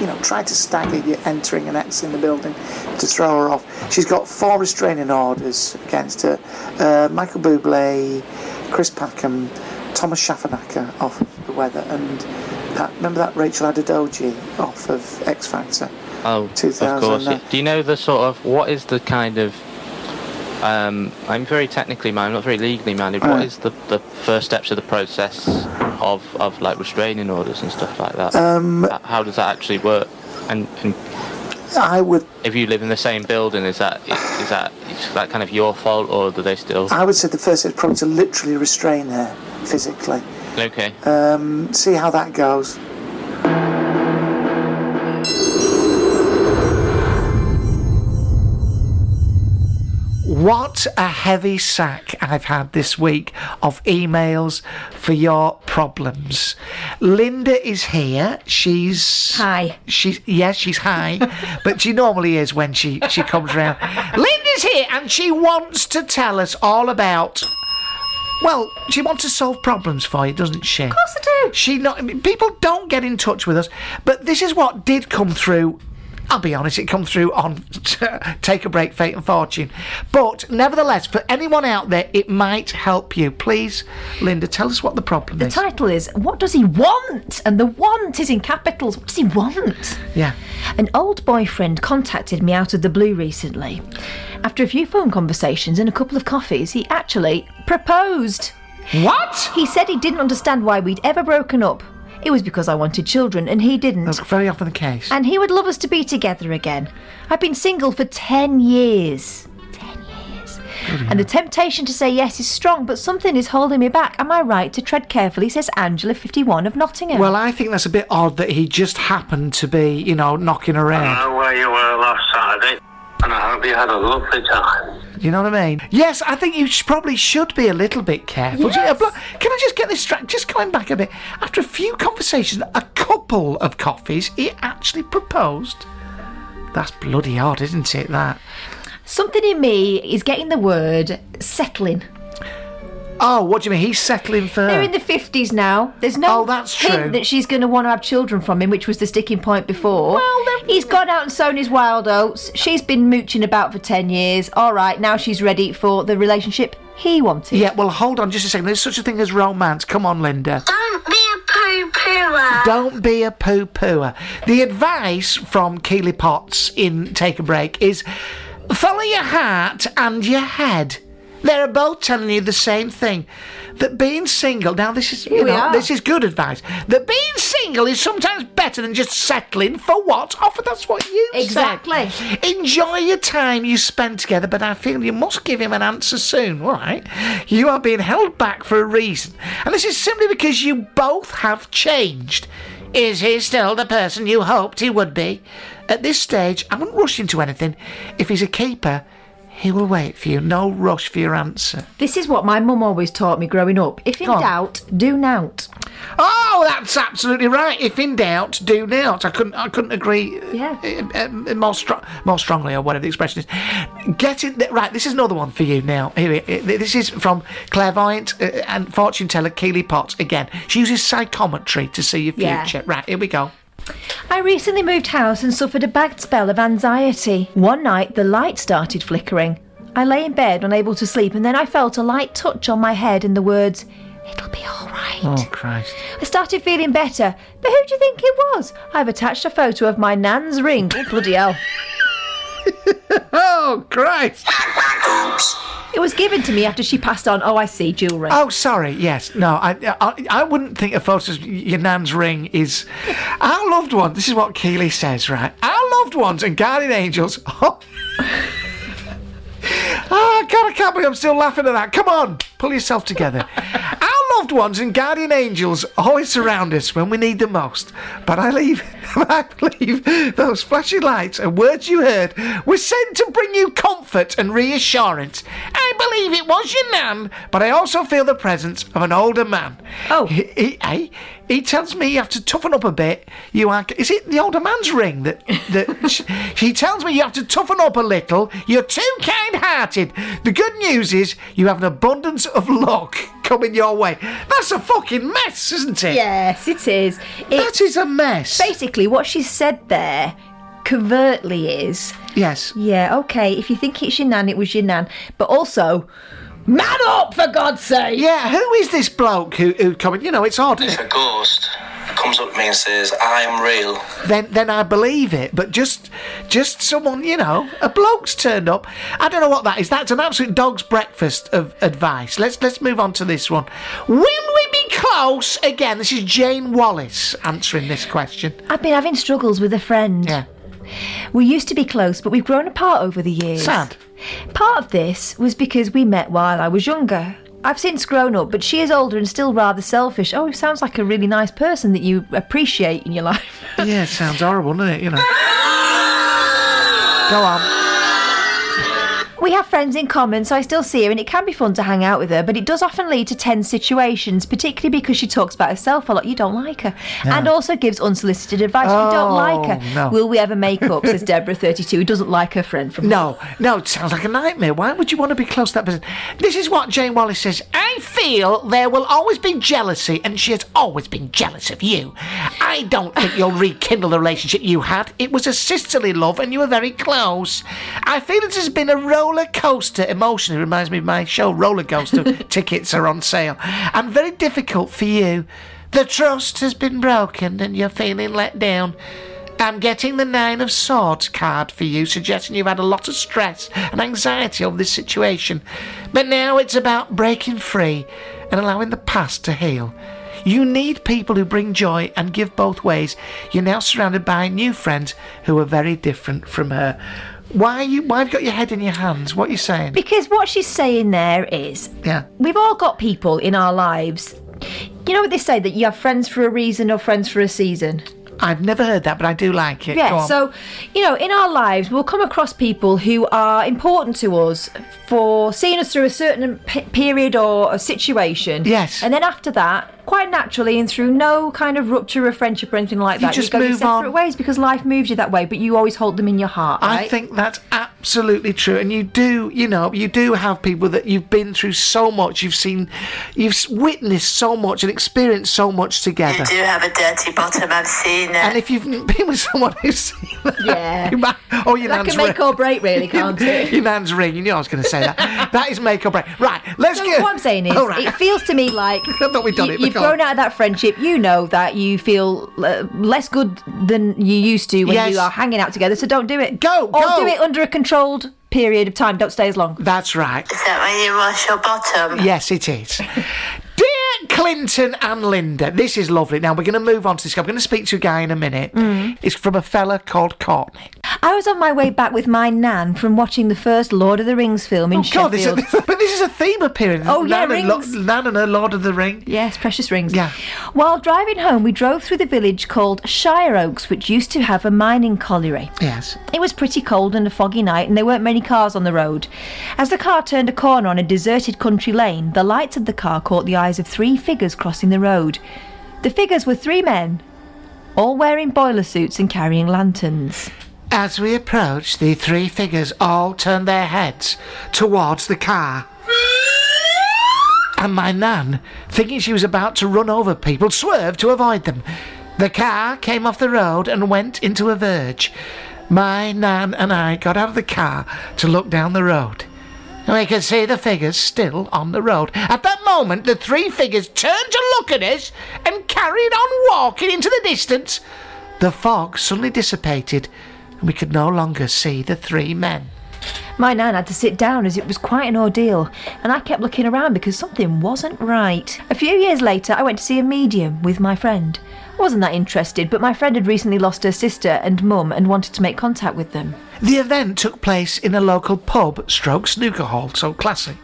you know, try to stagger you entering and exiting the building to throw her off. She's got four restraining orders against her. Uh, Michael Bublé, Chris Packham, Tomasz Schafernaker off of the weather, and that, remember that Rachel Adedeji off of X Factor. Oh, of course. Do you know the sort of what is the kind of? Um, I'm very technically minded, not very legally minded. What is the, the first steps of the process of, of like restraining orders and stuff like that? Um, How does that actually work? And, and I would if you live in the same building, is that is that is that kind of your fault, or do they still? I would say the first is probably to literally restrain her physically. Okay. Um, see how that goes. What a heavy sack I've had this week of emails for your problems. Linda is here. She's Hi. She's yes, she's high, but she normally is when she she comes round. Linda's here, and she wants to tell us all about. Well, she wants to solve problems for you, doesn't she? Of course I do. She not people don't get in touch with us, but this is what did come through I'll be honest, it come through on Take a Break, Fate and Fortune. But nevertheless, for anyone out there, it might help you. Please, Linda, tell us what the problem The is. The title is What Does He Want? And the want is in capitals. What does he want? yeah. An old boyfriend contacted me out of the blue recently. After a few phone conversations and a couple of coffees, he actually proposed. What? He said he didn't understand why we'd ever broken up. It was because I wanted children and he didn't. That's very often the case. And he would love us to be together again. I've been single for 10 years. 10 years. And the temptation to say yes is strong, but something is holding me back. Am I right to tread carefully, says Angela, 51 of Nottingham. Well, I think that's a bit odd that he just happened to be, you know, knocking around. I around. know where you were last Saturday, and I hope you had a lovely time. You know what I mean? Yes, I think you sh- probably should be a little bit careful. Uh, yes. A Can I just get this straight? Just going back a bit. After a few conversations, a couple of coffees, he actually proposed. That's bloody hard, isn't it? That. Something in me is getting the word settling. Oh, what do you mean? He's settling for. They're in the 50s now. There's no Oh, that's hint true. that she's going to want to have children from him, which was the sticking point before. Well, then- He's gone out and sown his wild oats. She's been mooching about for 10 years. All right, now she's ready for the relationship he wanted. Yeah, well, hold on just a second. There's such a thing as romance. Come on, Linda. Don't be a poo-pooer. Don't be a poo pooer. The advice from Keely Potts in Take a Break is follow your heart and your head. They're both telling you the same thing. That being single, now this is you know, are. this is good advice. That being single is sometimes better than just settling for what offered. That's what you said. Exactly. Enjoy your time you spend together, but I feel you must give him an answer soon, all right? You are being held back for a reason. And this is simply because you both have changed. Is he still the person you hoped he would be? At this stage, I wouldn't rush into anything. If he's a keeper, he will wait for you. No rush for your answer. This is what my mum always taught me growing up. If in Go on. doubt, do nout. Oh, that's absolutely right. If in doubt, do not. I couldn't. I couldn't agree. Yeah. uh, uh, more stro- more strongly, or whatever the expression is. Get it right. This is another one for you now. Here, uh, this is from clairvoyant uh, and fortune teller Keely Potts. Again, she uses psychometry to see your Yeah. future. Right. Here we go. I recently moved house and suffered a bad spell of anxiety. One night, the light started flickering. I lay in bed, unable to sleep, and then I felt a light touch on my head and the words, It'll be all right. Oh Christ. I started feeling better, but who do you think it was? I've attached a photo of my nan's ring. Oh, bloody hell. Oh Christ. It was given to me after she passed on. Oh, I see, jewellery. Oh, sorry. Yes. No, I, I, I wouldn't think a photo of your nan's ring is. Our loved ones, this is what Keely says, right? Our loved ones and guardian angels. Oh, God, I can't believe I'm still laughing at that. Come on, pull yourself together. Our loved ones and guardian angels always surround us when we need them most. But I leave, I believe those flashing lights and words you heard were sent to bring you comfort and reassurance. I believe it was your nan, but I also feel the presence of an older man. Oh. he, he, eh? He tells me you have to toughen up a bit. You are. Is it the older man's ring that that? sh- he tells me you have to toughen up a little. You're too kind-hearted. The good news is you have an abundance of luck coming your way. That's a fucking mess, isn't it? Yes, it is. That It's is a mess. basically what she said there covertly is Yes. yeah, okay, if you think it's your nan, it was your nan. But also, man up for God's sake! Yeah. Who is this bloke who who coming? You know, it's odd. If a ghost comes up to me and says, I'm real, then then I believe it. But just just someone, you know, a bloke's turned up. I don't know what that is. That's an absolute dog's breakfast of advice. Let's let's move on to this one. Will we be close again? This is Jane Wallace answering this question. I've been having struggles with a friend. Yeah. We used to be close, but we've grown apart over the years. Sad. Part of this was because we met while I was younger. I've since grown up, but she is older and still rather selfish. Oh, sounds like a really nice person that you appreciate in your life. Yeah, it sounds horrible, doesn't it? You know. Go on. We have friends in common, so I still see her, and it can be fun to hang out with her, but it does often lead to tense situations, particularly because she talks about herself a lot. You don't like her. Yeah. And also gives unsolicited advice. you don't oh, like her. Oh, no. Will we ever make up, says Deborah, 32, who doesn't like her friend from No, no, it sounds like a nightmare. Why would you want to be close to that person? This is what Jane Wallace says. I feel there will always be jealousy, and she has always been jealous of you. I don't think you'll rekindle the relationship you had. It was a sisterly love, and you were very close. I feel it has been a roller coaster emotionally. Reminds me of my show, Roller Coaster. Tickets are on sale. And very difficult for you. The trust has been broken, and you're feeling let down. I'm getting the Nine of Swords card for you, suggesting you've had a lot of stress and anxiety over this situation. But now it's about breaking free and allowing the past to heal. You need people who bring joy and give both ways. You're now surrounded by new friends who are very different from her. Why you? Why have you got your head in your hands? What are you saying? Because what she's saying there is Yeah. we've all got people in our lives. You know what they say that you have friends for a reason or friends for a season? I've never heard that, but I do like it. Yeah, so, you know, in our lives, we'll come across people who are important to us for seeing us through a certain p- period or a situation. Yes. And then after that, quite naturally and through no kind of rupture of friendship or anything like You that, just go your move separate on. ways because life moves you that way, but you always hold them in your heart, I think that's absolutely true, and you do, you know, you do have people that you've been through so much, you've seen, you've witnessed so much and experienced so much together. You do have a dirty bottom, I've seen it. And if you've been with someone who's seen that, Yeah. you might, oh, your that nan's can make ring. or break, really, can't it? Your nan's ring. You knew I was going to say that. that is make or break. Right, let's So get. what I'm saying is, All right. it feels to me like I thought we'd done you, it, but You've grown out of that friendship. You know that you feel uh, less good than you used to when Yes. you are hanging out together. So don't do it. Go, or go. do it under a controlled period of time. Don't stay as long. That's right. Is that when you wash your bottom? Yes, it is. Clinton and Linda, this is lovely. Now we're going to move on to this. I'm going to speak to a guy in a minute. Mm. It's from a fella called Courtney. I was on my way back with my nan from watching the first Lord of the Rings film in Oh, God, this Sheffield. is, but this is a theme appearing. Oh, yeah, Nan and, Lo- Nan and her Lord of the Ring. Yes, precious rings. Yeah. While driving home, we drove through the village called Shireoaks, which used to have a mining colliery. Yes. It was pretty cold and a foggy night, and there weren't many cars on the road. As the car turned a corner on a deserted country lane, the lights of the car caught the eyes of three figures crossing the road. The figures were three men, all wearing boiler suits and carrying lanterns. As we approached, the three figures all turned their heads towards the car. And my nan, thinking she was about to run over people, swerved to avoid them. The car came off the road and went into a verge. My nan and I got out of the car to look down the road. We could see the figures still on the road. At that moment, the three figures turned to look at us and carried on walking into the distance. The fog suddenly dissipated, and we could no longer see the three men. My nan had to sit down as it was quite an ordeal, and I kept looking around because something wasn't right. A few years later, I went to see a medium with my friend. I wasn't that interested, but my friend had recently lost her sister and mum and wanted to make contact with them. The event took place in a local pub stroke snooker hall, so classy.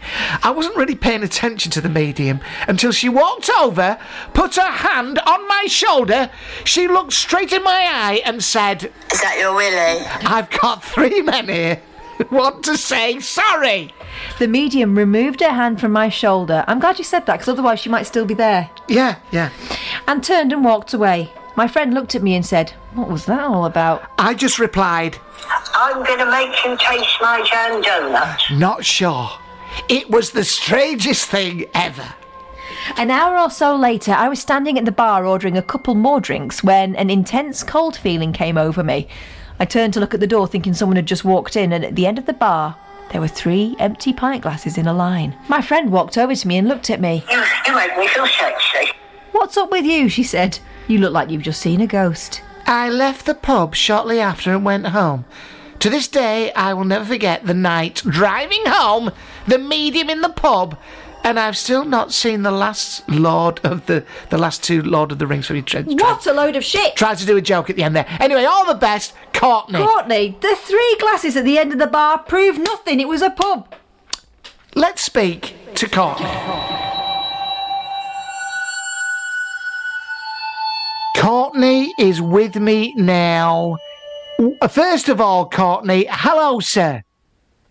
I wasn't really paying attention to the medium until she walked over, put her hand on my shoulder, she looked straight in my eye and said, Is that your Willie? I've got three men here who want to say sorry. The medium removed her hand from my shoulder. I'm glad you said that because otherwise she might still be there. Yeah, yeah. And turned and walked away. My friend looked at me and said, What was that all about? I just replied, I'm going to make him taste my jam donut. Uh, not sure. It was the strangest thing ever. An hour or so later, I was standing at the bar ordering a couple more drinks when an intense cold feeling came over me. I turned to look at the door, thinking someone had just walked in, and at the end of the bar, there were three empty pint glasses in a line. My friend walked over to me and looked at me. You, you make me feel sexy. What's up with you? she said. You look like you've just seen a ghost. I left the pub shortly after and went home. To this day, I will never forget the night driving home, the medium in the pub, and I've still not seen the last Lord of the the last two Lord of the Rings. We tried, What a load of shit! tried to do a joke at the end there. Anyway, all the best, Courtney. Courtney, the three glasses at the end of the bar proved nothing. It was a pub. Let's speak to Courtney. Courtney is with me now. Uh, First of all, Courtney, hello, sir.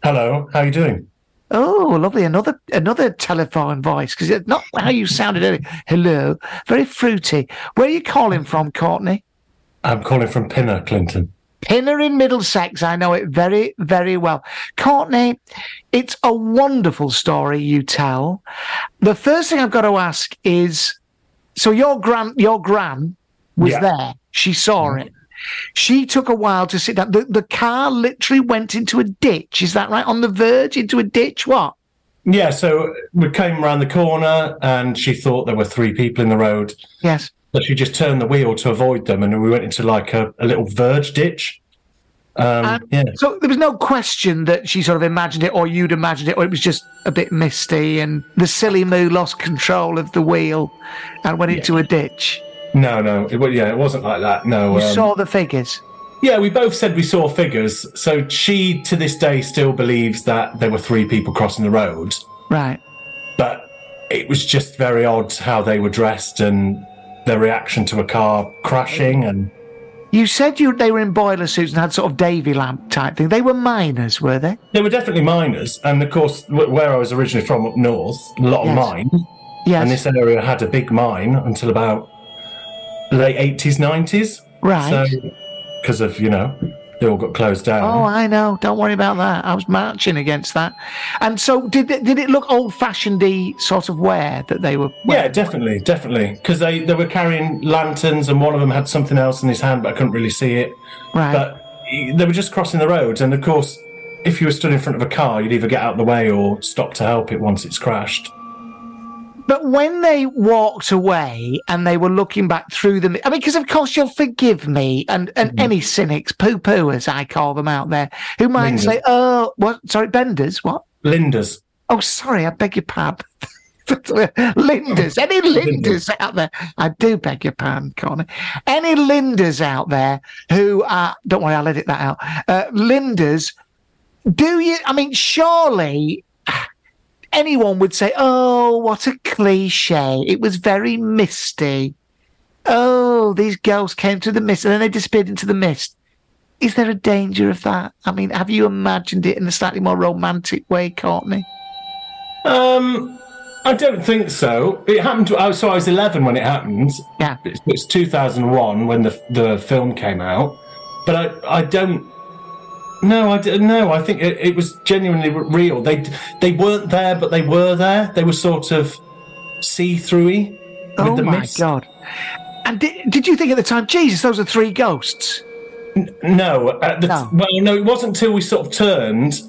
Hello, how are you doing? Oh, lovely! Another another telephone voice because it's not how you sounded earlier. Hello, very fruity. Where are you calling from, Courtney? I'm calling from Pinner, Clinton. Pinner in Middlesex. I know it very, very well. Courtney, it's a wonderful story you tell. The first thing I've got to ask is, so your gran, your gran was Yeah. there. She saw it. She took a while to sit down. The, the car literally went into a ditch. Is that right? On the verge into a ditch? What? Yeah, so we came around the corner and she thought there were three people in the road. Yes. But she just turned the wheel to avoid them and we went into like a, a little verge ditch. Um, And yeah. So there was no question that she sort of imagined it, or you'd imagined it, or it was just a bit misty, and the silly moo lost control of the wheel and went into a ditch. No, no. It, wa- yeah, it wasn't like that. No. You um, saw the figures. Yeah, we both said we saw figures. So she, to this day, still believes that there were three people crossing the road. Right. But it was just very odd how they were dressed and their reaction to a car crashing. And You said you they were in boiler suits and had sort of Davy lamp type thing. They were miners, were they? they were definitely miners. And of course, where I was originally from up north, a lot of Yes. mine. Yes. And this area had a big mine until about late 80s, 90s. Right. So, because of, you know, they all got closed down. Oh, I know. Don't worry about that. I was marching against that. And so, did it, did it look old-fashioned sort of wear that they were? Yeah, definitely, definitely. Because they, they were carrying lanterns, and one of them had something else in his hand, but I couldn't really see it. Right. But they were just crossing the roads, and of course, if you were stood in front of a car, you'd either get out of the way or stop to help it once it's crashed. But when they walked away and they were looking back through them, I mean, because of course you'll forgive me and, and Mm-hmm. any cynics, poo poo as I call them out there, who might Linders. say, oh, what? Sorry, Benders, what? Linders. Oh, sorry, I beg your pardon. Linders, any Linders out there? I do beg your pardon, Connor. Any Linders out there who are, don't worry, I'll edit that out. Uh, Linders, do you, I mean, surely anyone would say, oh, what a cliche. It was very misty. Oh, these girls came to the mist and then they disappeared into the mist. Is there a danger of that? I mean, have you imagined it in a slightly more romantic way, Courtney? Um, I don't think so. It happened. To, oh, so I was 11 when it happened. Yeah. It's, it's 2001 when the the film came out, but I I don't. No, I didn't. no. I think it, it was genuinely real. They they weren't there, but they were there. They were sort of see throughy with Oh the my mist. god! And did, did you think at the time, Jesus, those are three ghosts? No, at the t- well, no, it wasn't until we sort of turned,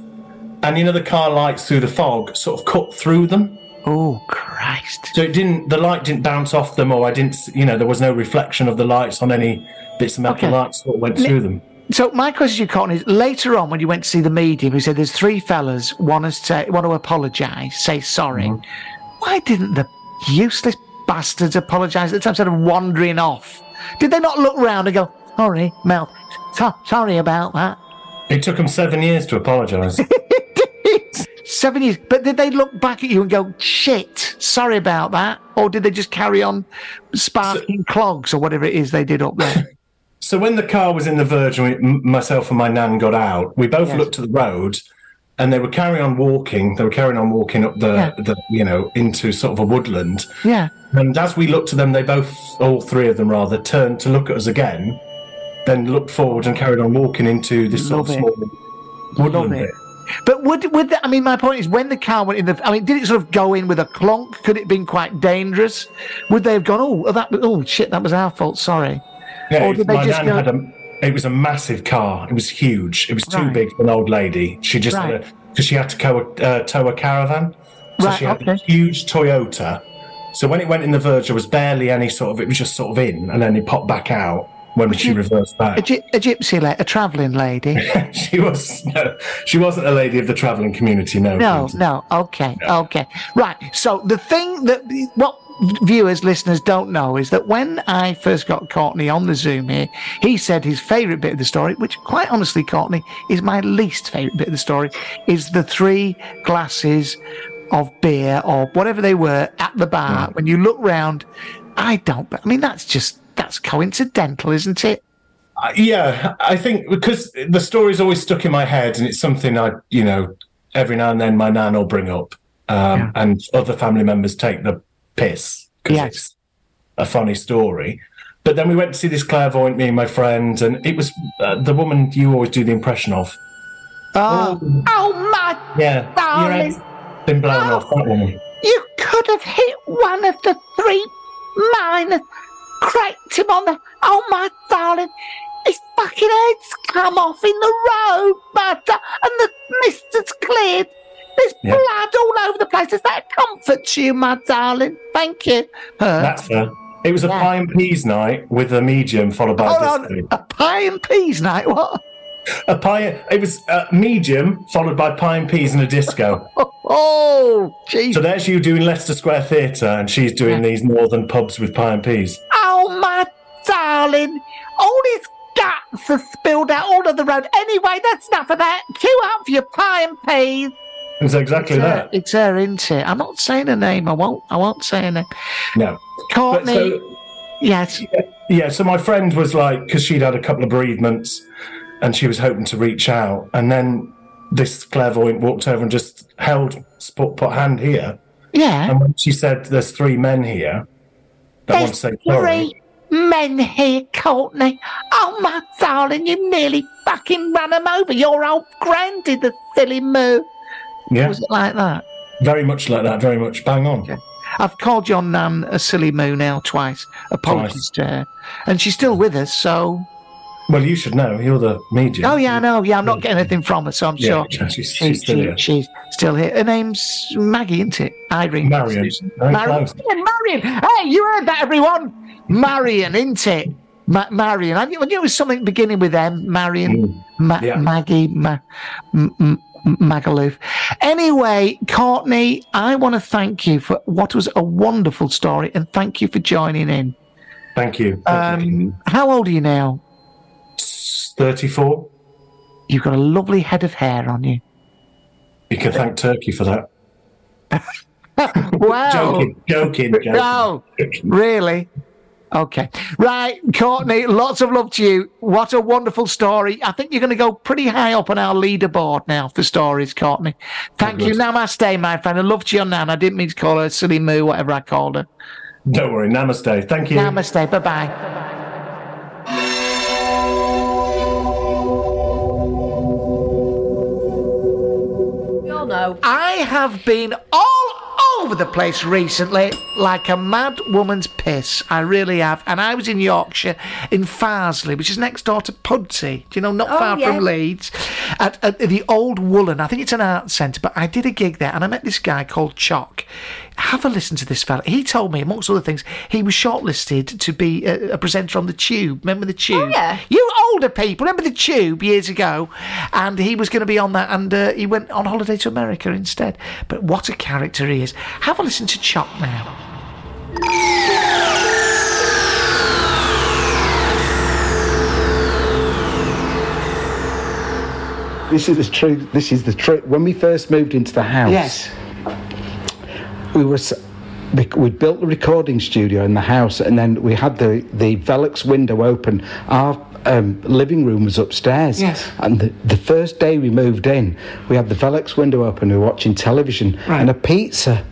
and you know the car lights through the fog sort of cut through them. Oh Christ! So it didn't. The light didn't bounce off them, or I didn't. You know, there was no reflection of the lights on any bits of metal. Okay. Lights sort of went through them. So my question to you, Courtney, is later on when you went to see the medium, who said there's three fellas want to say, want to apologise, say sorry. Mm-hmm. Why didn't the useless bastards apologise at the time instead of wandering off? Did they not look round and go, "Sorry, Mel, so, sorry about that"? It took them seven years to apologise. Seven years. But did they look back at you and go, shit, sorry about that? Or did they just carry on sparking clogs or whatever it is they did up there? so when the car was in the verge, and we, myself and my nan got out, we both Yes. looked at the road, and they were carrying on walking. They were carrying on walking up the, Yeah. the you know, into sort of a woodland. yeah. And as we looked at them, they both, all three of them rather, turned to look at us again, then looked forward and carried on walking into this sort Love of it. small woodland bit. But would would the, I mean my point is when the car went in the I mean did it sort of go in with a clonk? Could it have been quite dangerous? Would they have gone oh, oh that oh shit that was our fault sorry? Yeah, Or did they my just nan go- had a. It was a massive car. It was huge. It was too Right. big for an old lady. She just Right. because she had to tow a, uh, tow a caravan. So Right, she had okay. a huge Toyota. So when it went in the verge, there was barely any sort of. It was just sort of in, and then it popped back out when she reversed A, back. gy- a gypsy la- a travelling lady? she was no, she wasn't a lady of the travelling community. No, No, no. Okay, okay. Right. So the thing that what viewers, listeners don't know is that when I first got Courtney on the Zoom here, he said his favourite bit of the story, which quite honestly, Courtney, is my least favourite bit of the story, is the three glasses of beer or whatever they were at the bar. When you look round, I don't. I mean, that's just that's coincidental, isn't it? Uh, yeah, I think because the story's always stuck in my head, and it's something I, you know, every now and then my nan will bring up, um, and other family members take the piss because it's a funny story. But then we went to see this clairvoyant, me and my friend, and it was uh, the woman you always do the impression of. Oh, oh my Yeah, darling. head's been blown off. That woman. You could have hit one of the three mine and cracked him on the. Oh, my darling. His fucking head's come off in the road, but uh, and the mist has cleared. There's Yeah. blood all over the place. Is that a comfort to you, my darling? Thank you. That's her. It was a pie and peas night with a medium followed by hold a disco. on, a pie and peas night. What? A pie. It was a medium followed by pie and peas and a disco. Oh, jeez. So there's you doing Leicester Square Theatre, and she's doing these northern pubs with pie and peas. Oh, my darling. All his guts are spilled out all over the road. Anyway, that's enough of that. Queue up for your pie and peas. It's exactly it's that. Her, it's her, isn't it? I'm not saying her name. I won't. I won't say her name. No. Courtney. So- yes. Yeah, so my friend was like, because she'd had a couple of bereavements and she was hoping to reach out. And then this clairvoyant walked over and just held, put, put hand here. Yeah. And when she said, There's three men here that want to say sorry. Three men here, Courtney. Oh, my darling, you nearly fucking ran him over. Your old granddad, the silly moo. Yeah. Was it like that? Very much like that, very much. Bang on. I've called your nan a silly moo now twice. Apologies to her. And she's still with us, so. Well, you should know. You're the medium. Oh, yeah, I know. Yeah, I'm not getting anything from her, so I'm Yeah, sure. she's- she- she's still she- here. she's still here. Her name's Maggie, isn't it? Irene. Marion. Marion. Yeah, Marion. Hey, you heard that, everyone? Marion, isn't it? Ma- Marion. I knew, I knew it was something beginning with M. Marion. Mm. Ma- Maggie. Ma- M- Magaluf. Anyway, Courtney, I want to thank you for what was a wonderful story and thank you for joining in. Thank you. Um, how old are you now? 34. You've got a lovely head of hair on you. You can thank Turkey for that. Wow. Joking, joking, joking. No, really? Okay. Right, Courtney, lots of love to you. What a wonderful story. I think you're going to go pretty high up on our leaderboard now for stories, Courtney. Thank you. Namaste, my friend. I love to your nan. I didn't mean to call her silly moo, whatever I called her. Don't worry. Namaste. Thank you. Namaste. Bye bye. Know. I have been all over the place recently, like a mad woman's piss. I really have. And I was in Yorkshire, in Farsley, which is next door to Pudsey. Do you know, not Oh, far yeah. from Leeds, at, at the Old Woollen. I think it's an art centre, but I did a gig there, and I met this guy called Chock. Have a listen to this fella. He told me, amongst other things, he was shortlisted to be a, a presenter on the Tube. Remember the Tube? Oh, yeah. You older people, remember the Tube years ago? And he was going to be on that, and uh, he went on holiday to America instead. But what a character he is. Have a listen to Chock now. This is the truth. This is the truth. When we first moved into the house, Yes. We were. We'd built the recording studio in the house, and then we had the the Velux window open. Our um, living room was upstairs. Yes. And the, the first day we moved in, we had the Velux window open. We were watching television, Right. and a pizza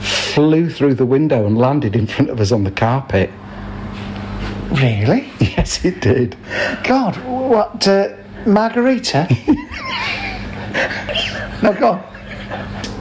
flew through the window and landed in front of us on the carpet. Really? Yes, it did. God, what, uh, margarita? no, go on.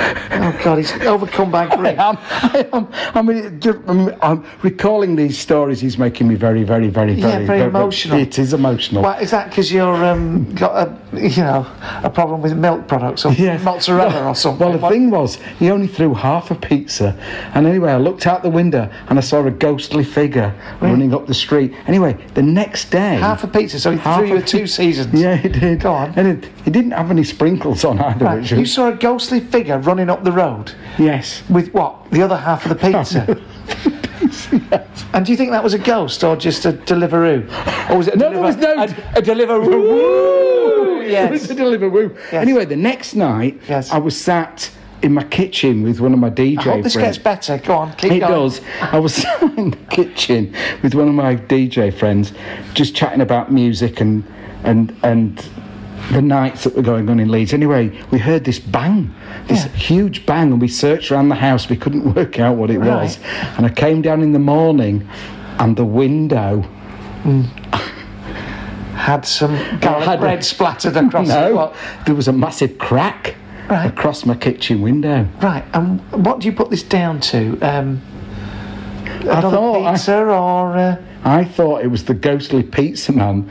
Oh, God, he's overcome by grief. I am, I am, I mean, it ju- I'm, I'm recalling these stories. He's making me very, very, very, Yeah, very, very emotional. It is emotional. Well, is that because you're um, got a you know a problem with milk products or Yeah. mozzarella or something? Well, the What- thing was, he only threw half a pizza. And anyway, I looked out the window and I saw a ghostly figure running up the street. Anyway, the next day. half a pizza, so he threw you two seasons. Yeah, he did. Go on. And it, he didn't have any sprinkles on either. Right, you saw a ghostly figure running up the road yes. with what? The other half of the pizza. And do you think that was a ghost or just a Deliveroo? Or was it a No, there was no. a, a Deliveroo? It was a Deliveroo. Yes. Anyway, the next night, Yes. I was sat in my kitchen with one of my DJ I hope this friends. gets better. Go on, keep it going. does. I was in the kitchen with one of my DJ friends, just chatting about music and and and the nights that were going on in Leeds. Anyway, we heard this bang, this huge bang, and we searched around the house. We couldn't work out what it was. And I came down in the morning, and the window Had some garlic had a- bread splattered across no, it. What? there was a massive crack across my kitchen window. Right, and what do you put this down to? Um, I thought I- or uh, I thought it was the ghostly pizza man,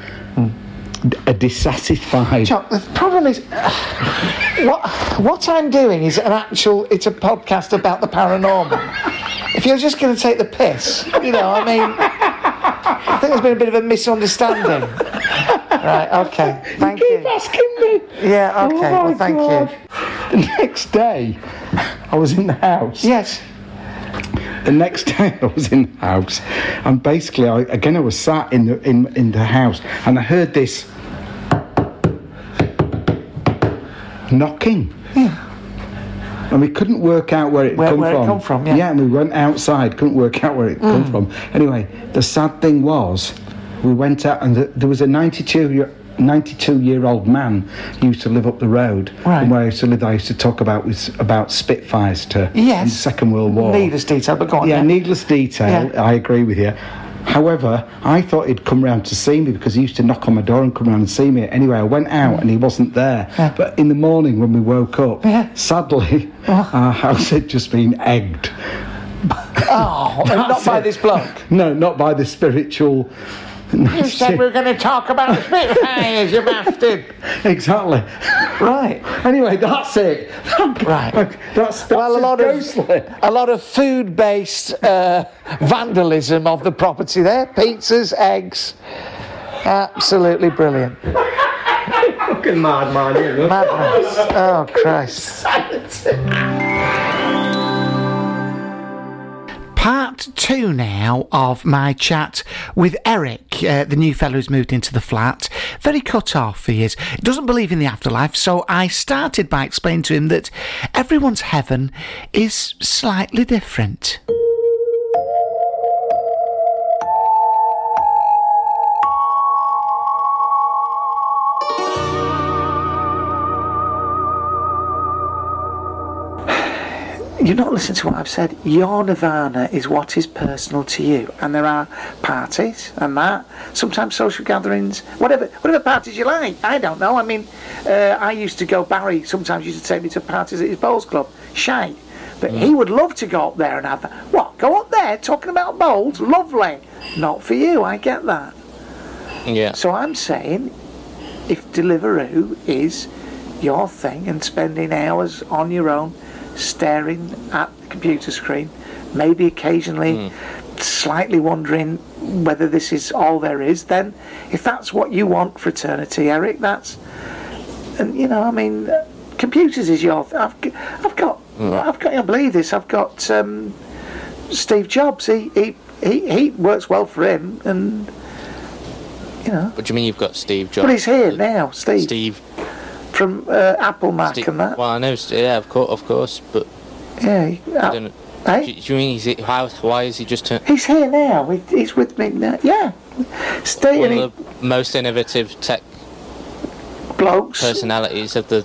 a dissatisfied. Chuck, the problem is, uh, what what I'm doing is an actual. It's a podcast about the paranormal. if you're just going to take the piss, you know, I mean, I think there's been a bit of a misunderstanding. right. Okay. Thank you. Keep asking me. Yeah. Okay. Oh well, thank God. you. The next day, I was in the house. Yes. The next day, I was in the house, and basically, I, again, I was sat in the in in the house, and I heard this knocking. Yeah. And we couldn't work out where it Where- come where it from. come from, yeah. yeah. and we went outside, couldn't work out where it come Mm. from. Anyway, the sad thing was, we went out, and th there was a 92 year. 92 year old man used to live up the road Right. and where I used to live I used to talk about was about Spitfires to Yes. the Second World War Needless detail, but go on. yeah, needless detail. Yeah. I agree with you. However, I thought he'd come round to see me because he used to knock on my door and come round and see me. Anyway, I went out and he wasn't there. But in the morning when we woke up, sadly, oh. our house had just been egged. Oh, not by it. this bloke. No, not by the spiritual. You said we were going to talk about Spitfires, you bastard. Exactly. Right. Anyway, that's it. Right. That's, that's well, a lot ghostly. of a lot of food-based uh, vandalism of the property there. Pizzas, eggs. Absolutely brilliant. Fucking mad man, you know. Madness. Oh Christ. Part two now of my chat with Eric, uh, the new fellow who's moved into the flat. Very cut off he is. Doesn't believe in the afterlife, so I started by explaining to him that everyone's heaven is slightly different. You're not listening to what I've said. Your nirvana is what is personal to you, and there are parties and that. Sometimes social gatherings, whatever, whatever parties you like. I don't know. I mean, uh, I used to go. Barry sometimes used to take me to parties at his bowls club. Shite. But he would love to go up there and have that. What? Go up there talking about bowls? Lovely. Not for you. I get that. Yeah. So I'm saying, if Deliveroo is your thing and spending hours on your own, staring at the computer screen, maybe occasionally slightly wondering whether this is all there is, then if that's what you want for eternity, Eric, that's. And you know, I mean, computers is your. I've, I've got. I've got. I believe this. I've got um, Steve Jobs. He, he he he works well for him, and you know. What do you mean you've got Steve Jobs? But he's here now, Steve. Steve. From uh, Apple Mac Steve and that. Well, I know. Yeah, of course, of course, but Yeah. I uh, don't. Hey? Do, do you mean he's how? Why is he just turned? He's here now. He's with me now. Yeah. Stay One of the most innovative tech blokes. personalities of the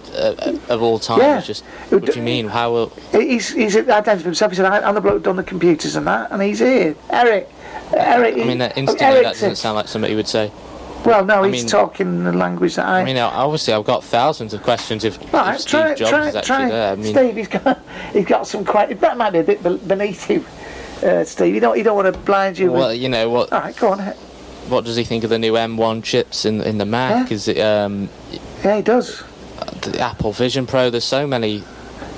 uh, of all time. Yeah. Just. What do you mean? How will? He's he's identified himself. He said, "I- "I'm the bloke done the computers and that," and he's here. Eric. Eric. I mean, that instantly Eric that doesn't sound like something he would say. Well, no, I he's mean- talking the language that I. I mean, obviously, I've got thousands of questions if, if Right, Steve try, Jobs try, is actually try. there. I mean, Steve, he's got, he's got some quite. That might be a bit beneath you, uh, Steve. You don't, you don't want to blind you. well, with, you know what? all right, go on. What does he think of the new M1 chips in in the Mac? Yeah. Is it um, Yeah, he does. the Apple Vision Pro? There's so many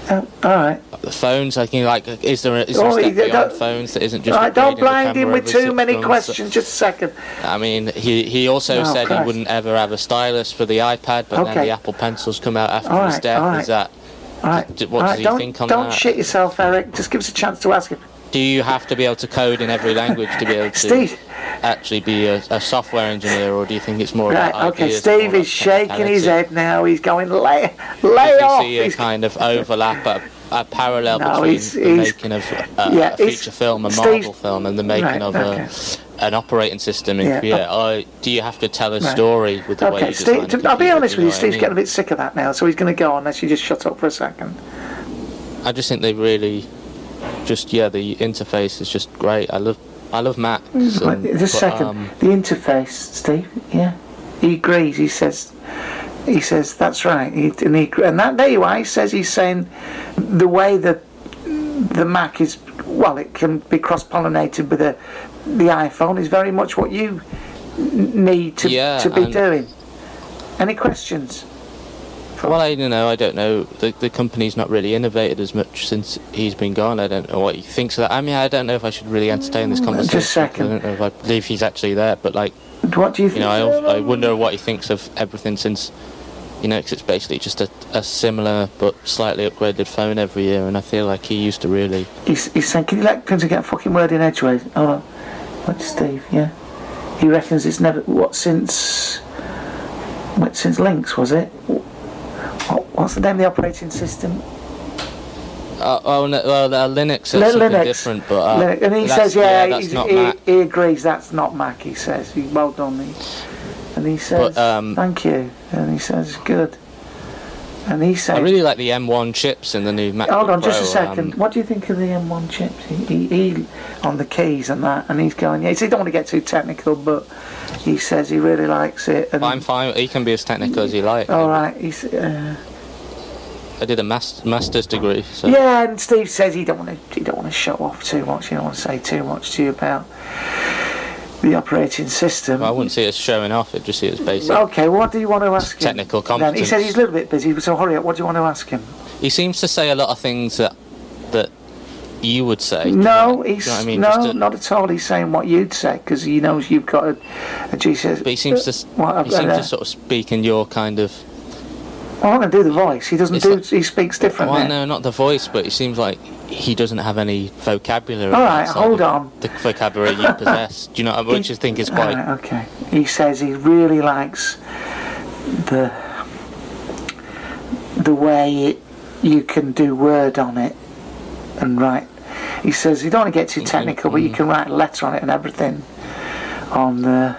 Uh, all right. The phones. I can like, is there a, there Oh, a step beyond don't- phones that isn't just? right, don't blind him with too many months? questions. Just a second. I mean, he he also Oh, said Christ. he wouldn't ever have a stylus for the iPad, but then the Apple Pencils come out after All his right, death. right. Is that? All right. what all does right, he don't, think on that? don't that? shit yourself, Eric. Just give us a chance to ask him. Do you have to be able to code in every language to be able to Steve. actually be a, a software engineer, or do you think it's more Right, about okay. Steve is shaking his head now. He's going lay, lay off. he see a kind of overlap at, a parallel No, between he's- the he's- making of uh, yeah, a feature film, a Steve- Marvel film, and the making Right, of okay. a, an operating system in Yeah. I, do you have to tell a Right. story with the way Okay, you design Steve, a to- I'll be honest with you, what I Steve's mean? getting a bit sick of that now, so he's going to go on unless you just shut up for a second. I just think they really, just yeah, the interface is just great. I love, I love. Right, and- just but, second. um, the interface, Steve. Yeah, he agrees. He says, he says that's right. He, and he and that there you are. He says he's saying the way that the Mac is well, it can be cross pollinated with the the iPhone is very much what you need to Yeah, to be and- doing. Any questions? Well, I don't know. I don't know. The the company's not really innovated as much since he's been gone. I don't know what he thinks of that. I mean, I don't know if I should really entertain this conversation. Just a second. I don't know if I believe he's actually there, but like, What do you you think? know, I, I wonder what he thinks of everything since, you know, because it's basically just a, a similar but slightly upgraded phone every year, and I feel like he used to really. He's, he's saying, can you let Clinton get a fucking word in edgeways? Oh, on. What's Steve? Yeah. He reckons it's never what since what since Lynx was it? What, what's the name of the operating system? Uh, oh no, well, uh, Linux is Li- something different, but uh, Linux. and he says, yeah, not he, he agrees that's not Mac. He says, well done. He, and he says, But, um, thank you. And he says, good. And he says, I really like the M1 chips in the new Mac. Hold on, just a second. Um, what do you think of the M1 chips? He, he, he on the keys and that, and he's going. Yeah, he he don't want to get too technical, but he says he really likes it. And I'm fine. He can be as technical as he likes. all right, he's. Uh, I did a mas- master's degree, so yeah, and Steve says he don't want to. He don't want to show off too much. He don't want to say too much to you about the operating system. I wouldn't see it as showing off. It just see it as basic. Okay, what do you want to ask him? Technical Then he competence. said he's a little bit busy, so hurry up. What do you want to ask him? He seems to say a lot of things that that you would say. No, you he's know I mean? no, to- not at all. He's saying what you'd say because he knows you've got a, a GCS. But he seems to What, he seems uh, to sort of speak in your kind of. I want to do the voice. He doesn't It's do. like- he speaks differently. Well, no, not the voice, but it seems like he doesn't have any vocabulary. All right, hold on. The vocabulary you possess. Do you know? Which I think is quite. right, okay. He says he really likes the the way it, you can do word on it and write. He says you don't want to get too technical, but you mm. can write a letter on it and everything on the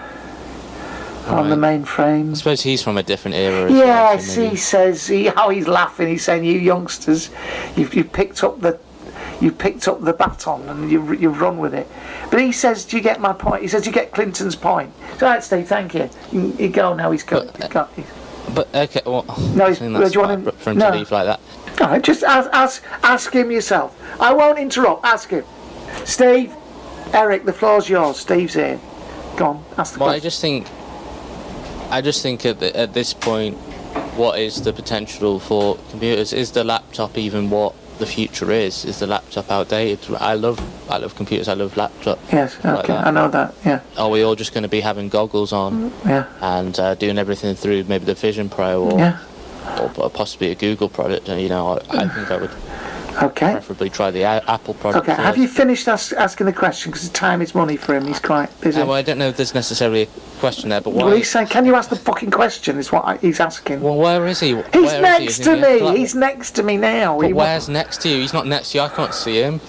on the mainframe. I suppose he's from a different era. Well, Yes, so he says he, how oh, he's laughing. He's saying, "You youngsters, you've, you've picked up the." You picked up the baton and you you've run with it, but he says, "Do you get my point?" He says, "Do you get Clinton's point?" So, all right, Steve, thank you. You, you go now. He's got. Uh, he's got he's, But okay, well, No, I he's- think do you want him- for him no. to leave like that. all right, just ask, ask ask him yourself. I won't interrupt. Ask him. Steve, Eric, the floor's yours. Steve's here. Go on. Ask the Well, I just think, I just think at, the, at this point, what is the potential for computers? Is the laptop even what the future is? Is the laptop outdated? I love, I love computers. I love laptops. Yes. Okay. that. I know that. Yeah. Are we all just going to be having goggles on Yeah. and uh, doing everything through maybe the Vision Pro or, Yeah. or possibly a Google product? You know, I, I think I would Okay. preferably try the a- Apple product. Okay. Have you finished ask, asking the question? Because time is money for him. He's quite busy. Uh, well, I don't know if there's necessarily a question there, but why? Well, he's saying, can you ask the fucking question? Is what I, he's asking. Well, where is he? he's Where he? next Is to he in the flat? me. He's next to me now. But He wa- where's next to you? He's not next to you. I can't see him.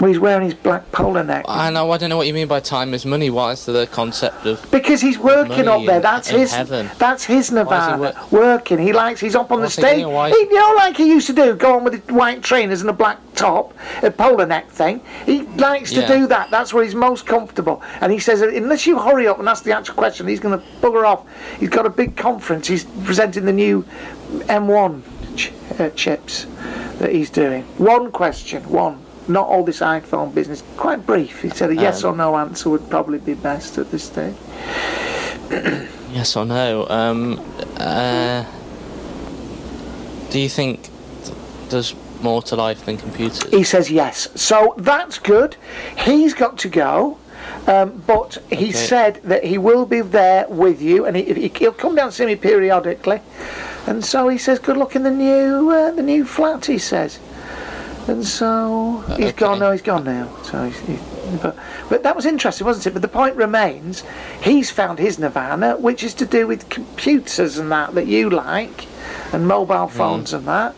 Well, he's wearing his black polo neck. I know. I don't know what you mean by time is money. Why is the concept of? Because he's working up there. in- That's in his. heaven? That's his is he Nirvana. Working. He likes. He's up on the stage. Why- He, you know, like he used to do, go on with the white trainers and a black top, a polo neck thing. He likes to Yeah. do that. That's where he's most comfortable. And he says, unless you hurry up and ask the actual question, he's going to bugger off. He's got a big conference. He's presenting the new M1 ch- uh, chips that he's doing. One question. One. Not all this iPhone business. Quite brief. He said a yes Um, or no answer would probably be best at this stage. Yes or no? Um. Uh. Do you think there's more to life than computers? He says yes. So that's good. He's got to go. Um, but he Okay. said that he will be there with you, and he, he, he'll come down to see me periodically. And so he says, "Good luck in the new uh, the new flat." He says, and so he's gone. No, he's gone now. So, he's, he, but but that was interesting, wasn't it? But the point remains, he's found his nirvana, which is to do with computers and that that you like, and mobile phones and that.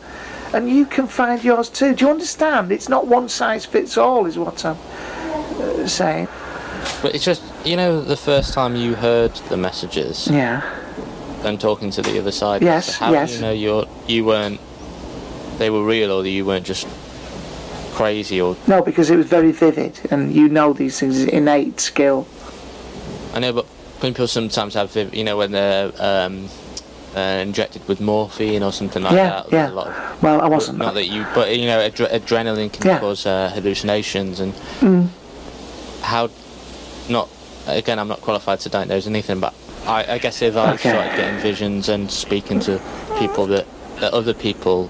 and you can find yours too. Do you understand? It's not one size fits all, is what I'm uh, saying. But it's just, you know, the first time you heard the messages Yeah. and talking to the other side. Yes, so how yes. do you know you're, you weren't, they were real or you weren't just crazy or, No, because it was very vivid, and you know these things is innate skill. I know, but people sometimes have, viv- you know, when they're um, uh, injected with morphine or something like Yeah, that. yeah. there's A lot of, Well, I wasn't. Not that you, but you know, adre- adrenaline can Yeah. cause uh, hallucinations and Mm. how. Not again, I'm not qualified to diagnose anything, but I, I guess if I Okay. started getting visions and speaking to people that, that other people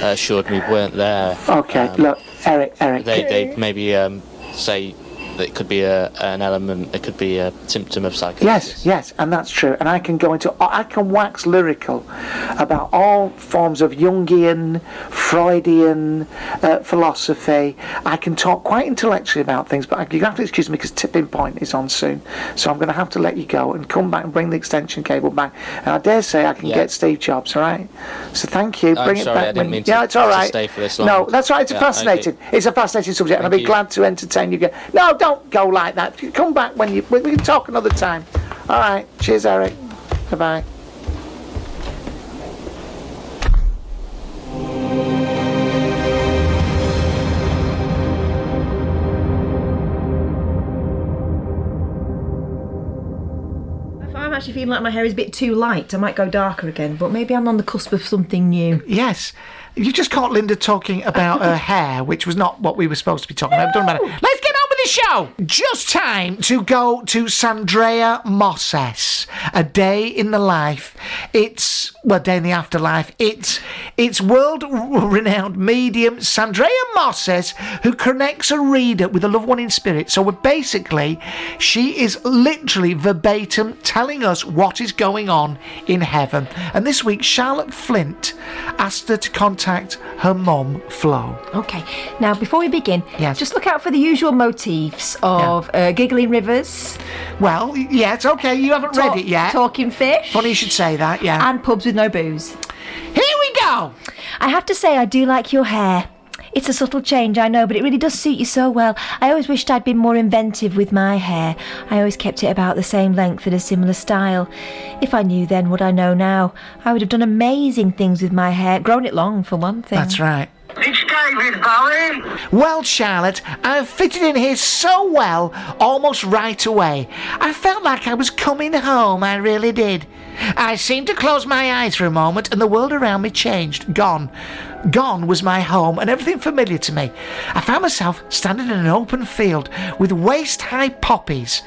assured me weren't there. Okay, um, look, Eric, Eric. They they maybe um, say it could be a, an element, it could be a symptom of psychosis. Yes, yes, and that's true. And I can go into, I can wax lyrical about all forms of Jungian, Freudian uh, philosophy. I can talk quite intellectually about things, but you have to excuse me because tipping point is on soon. So I'm going to have to let you go and come back and bring the extension cable back. And I dare say I can Yeah. get Steve Jobs, all right? So thank you. I'm bring it sorry, back. I didn't when- mean to- yeah, it's all right. to stay for this No, that's right. It's Yeah, fascinating. you. It's a fascinating subject, and I'll be you. glad to entertain you again. No, don't go like that. Come back when you. We we can talk another time. All right. Cheers, Eric. Bye bye. I'm actually feeling like my hair is a bit too light, I might go darker again, but maybe I'm on the cusp of something new. Yes. You just caught Linda talking about her hair, which was not what we were supposed to be talking about. Doesn't matter. Let's get the show. Just time to go to Sandrea Mosses. A day in the life. It's well, day in the afterlife. It's it's world-renowned medium Sandrea Mosses who connects a reader with a loved one in spirit. So we're basically, she is literally verbatim telling us what is going on in heaven. And this week, Charlotte Flint asked her to contact her mom, Flo. Okay, now before we begin, Yes. just look out for the usual motifs of uh, giggling rivers. Well, yeah, it's okay. You haven't talk- read it yet. Talking fish. Funny you should say that, yeah. And pubs with no booze. Here we go. I have to say, I do like your hair. It's a subtle change, I know, but it really does suit you so well. I always wished I'd been more inventive with my hair. I always kept it about the same length and a similar style. If I knew then what I know now, I would have done amazing things with my hair, grown it long for one thing. That's right. It's David Bowie. Well, Charlotte, I've fitted in here so well almost right away. I felt like I was coming home, I really did. I seemed to close my eyes for a moment and the world around me changed. Gone. Gone was my home and everything familiar to me. I found myself standing in an open field with waist high poppies.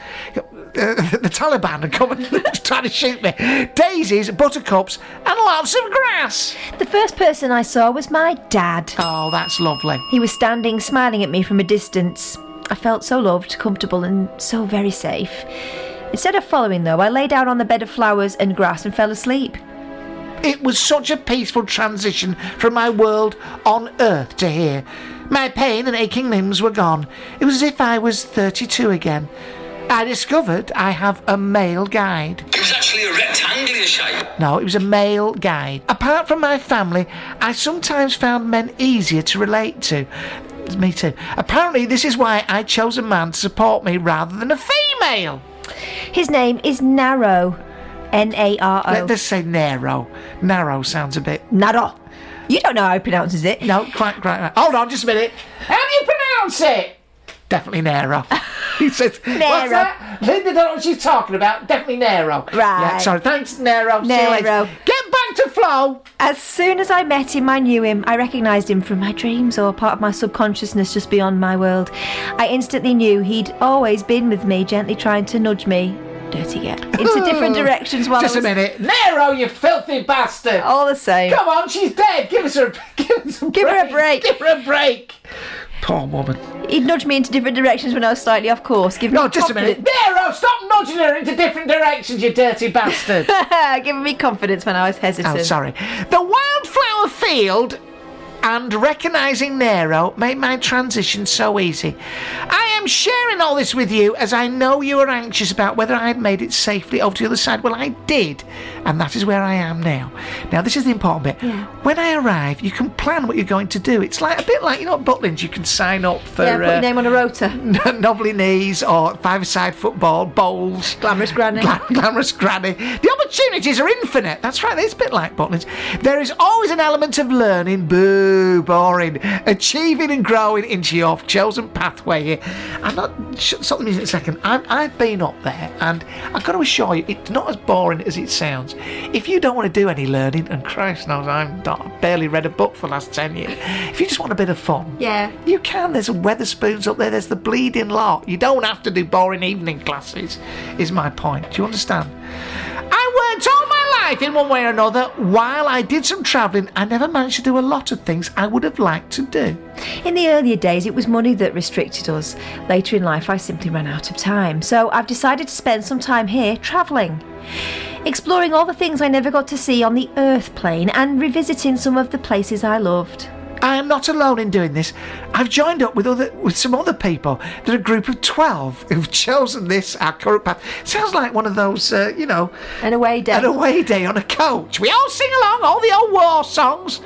Uh, the Taliban had come and tried to shoot me. Daisies, buttercups, and lots of grass. The first person I saw was my dad. Oh, that's lovely. He was standing, smiling at me from a distance. I felt so loved, comfortable, and so very safe. Instead of following, though, I lay down on the bed of flowers and grass and fell asleep. It was such a peaceful transition from my world on earth to here. My pain and aching limbs were gone. It was as if I was 32 again. I discovered I have a male guide. It was actually a rectangular shape. No, it was a male guide. Apart from my family, I sometimes found men easier to relate to. Me too. Apparently, this is why I chose a man to support me rather than a female. His name is Narrow. N A R Let us say narrow. Narrow sounds a bit. Narrow. You don't know how he pronounces it. No, quite, quite right. Hold on, just a minute. How do you pronounce it? Definitely narrow. he says, What's that? Linda don't know what she's talking about. Definitely Nero. Right. Yeah, sorry. Thanks, Nero. See you later. Narrow. Get back to Flo. As soon as I met him, I knew him. I recognised him from my dreams or part of my subconsciousness just beyond my world. I instantly knew he'd always been with me, gently trying to nudge me. Dirty get. Into different directions while Just a minute. Nero, you filthy bastard. all the same. Come on, she's dead. Give us a, give us a Give break. her a break. Give her a break. Poor woman. He'd nudge me into different directions when I was slightly off course. Give No, me just a minute. confidence- Narrow, stop nudging her into different directions, you dirty bastard. Giving me confidence when I was oh, hesitant. Oh, sorry. The wildflower field and recognising Nero made my transition so easy. I am sharing all this with you as I know you are anxious about whether I had made it safely over to the other side. Well, I did, and that is where I am now. Now, this is the important bit. Yeah. When I arrive, you can plan what you're going to do. It's like a bit like, you know, at Butlins, you can sign up for yeah, put your uh, name on a rota. knobbly knees or five-a-side football, bowls. Glamorous granny. Gla- glamorous granny. The opportunities are infinite. That's right, it's a bit like Butlins. There is always an element of learning, boo, boring, achieving and growing into your chosen pathway here. I'm not, the music a second. I'm, I've been up there and I've got to assure you, it's not as boring as it sounds. If you don't want to do any learning, and Christ knows I've not, I've barely read a book for the last 10 years, if you just want a bit of fun, Yeah. you can. There's a Wetherspoons up there. There's the bleeding lot. You don't have to do boring evening classes. Is my point. Do you understand? I worked all in one way or another. While I did some travelling, I never managed to do a lot of things I would have liked to do. In the earlier days, it was money that restricted us. Later in life, I simply ran out of time. So I've decided to spend some time here travelling. Exploring all the things I never got to see on the Earth plane and revisiting some of the places I loved. I am not alone in doing this. I've joined up with other with some other people. They're a group of twelve who've chosen this our current path. Sounds like one of those, uh, you know, An away day. an away day on a coach. We all sing along all the old war songs.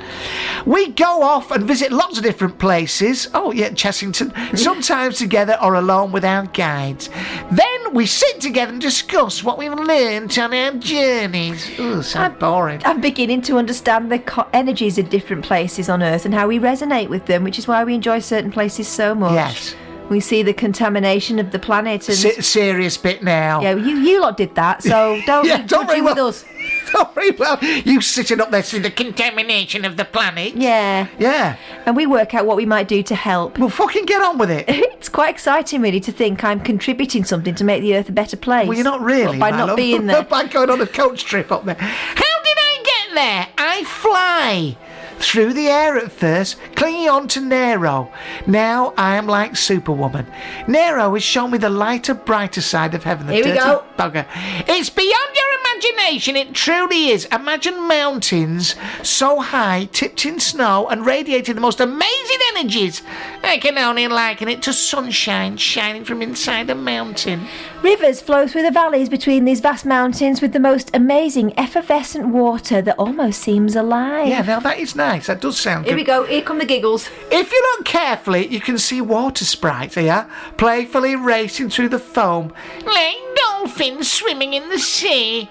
We go off and visit lots of different places. Oh yeah, Chessington. Sometimes together or alone with our guides. Then we sit together and discuss what we've learned on our journeys. Ooh, so boring. I'm beginning to understand the co- energies of different places on Earth and how we resonate with them, which is why we enjoy certain places so much. Yes. We see the contamination of the planet and. Se- serious bit now. yeah, you, you lot did that, so don't Yeah, don't worry, with well- us. Very well. You sitting up there seeing the contamination of the planet. Yeah. Yeah. And we work out what we might do to help. Well, fucking get on with it. It's quite exciting, really, to think I'm contributing something to make the Earth a better place. Well, you're not really. by not love. being there. by going on a coach trip up there. How did I get there? I fly. Through the air at first, clinging on to Nero. Now I am like Superwoman. Nero has shown me the lighter, brighter side of heaven. The Here we dirty go. Bugger. It's beyond your imagination. It truly is. Imagine mountains so high, tipped in snow, and radiating the most amazing energies. I can only liken it to sunshine shining from inside a mountain. Rivers flow through the valleys between these vast mountains with the most amazing effervescent water that almost seems alive. Yeah, now that is nice. That does sound Here good. we go. Here come the giggles. If you look carefully, you can see water sprites here, playfully racing through the foam, like dolphins swimming in the sea.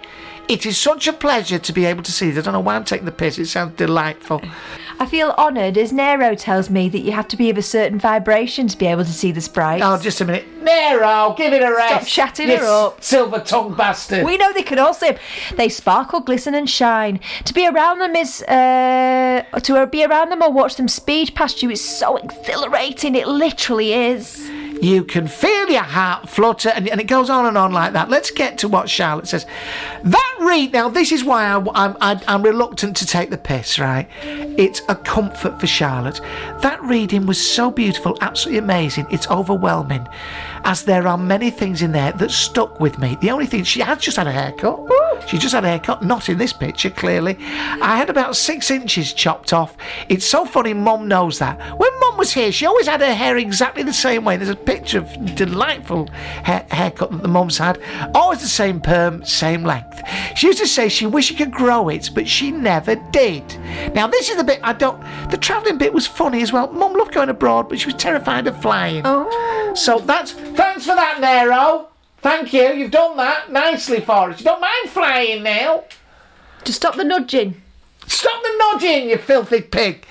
It is such a pleasure to be able to see this. I don't know why I'm taking the piss. It sounds delightful. I feel honoured as Nero tells me that you have to be of a certain vibration to be able to see the sprites. Oh, just a minute. Nero, give it a rest. Stop chatting her up. Silver tongued bastard. We know they can all swim. They sparkle, glisten, and shine. To be around them is uh, to be around them or watch them speed past you is so exhilarating. It literally is. You can feel your heart flutter, and, and it goes on and on like that. Let's get to what Charlotte says. That read now. This is why I, I'm, I'm reluctant to take the piss. Right? It's a comfort for Charlotte. That reading was so beautiful, absolutely amazing. It's overwhelming, as there are many things in there that stuck with me. The only thing she has just had a haircut. She just had a haircut, not in this picture, clearly. I had about six inches chopped off. It's so funny, Mum knows that. When Mum was here, she always had her hair exactly the same way. There's a picture of delightful hair- haircut that the Mum's had. Always the same perm, same length. She used to say she wished she could grow it, but she never did. Now, this is the bit I don't. The travelling bit was funny as well. Mum loved going abroad, but she was terrified of flying. Oh. So that's. Thanks for that, Nero. Thank you. You've done that nicely for us. You don't mind flying now. Just stop the nudging. Stop the nudging, you filthy pig.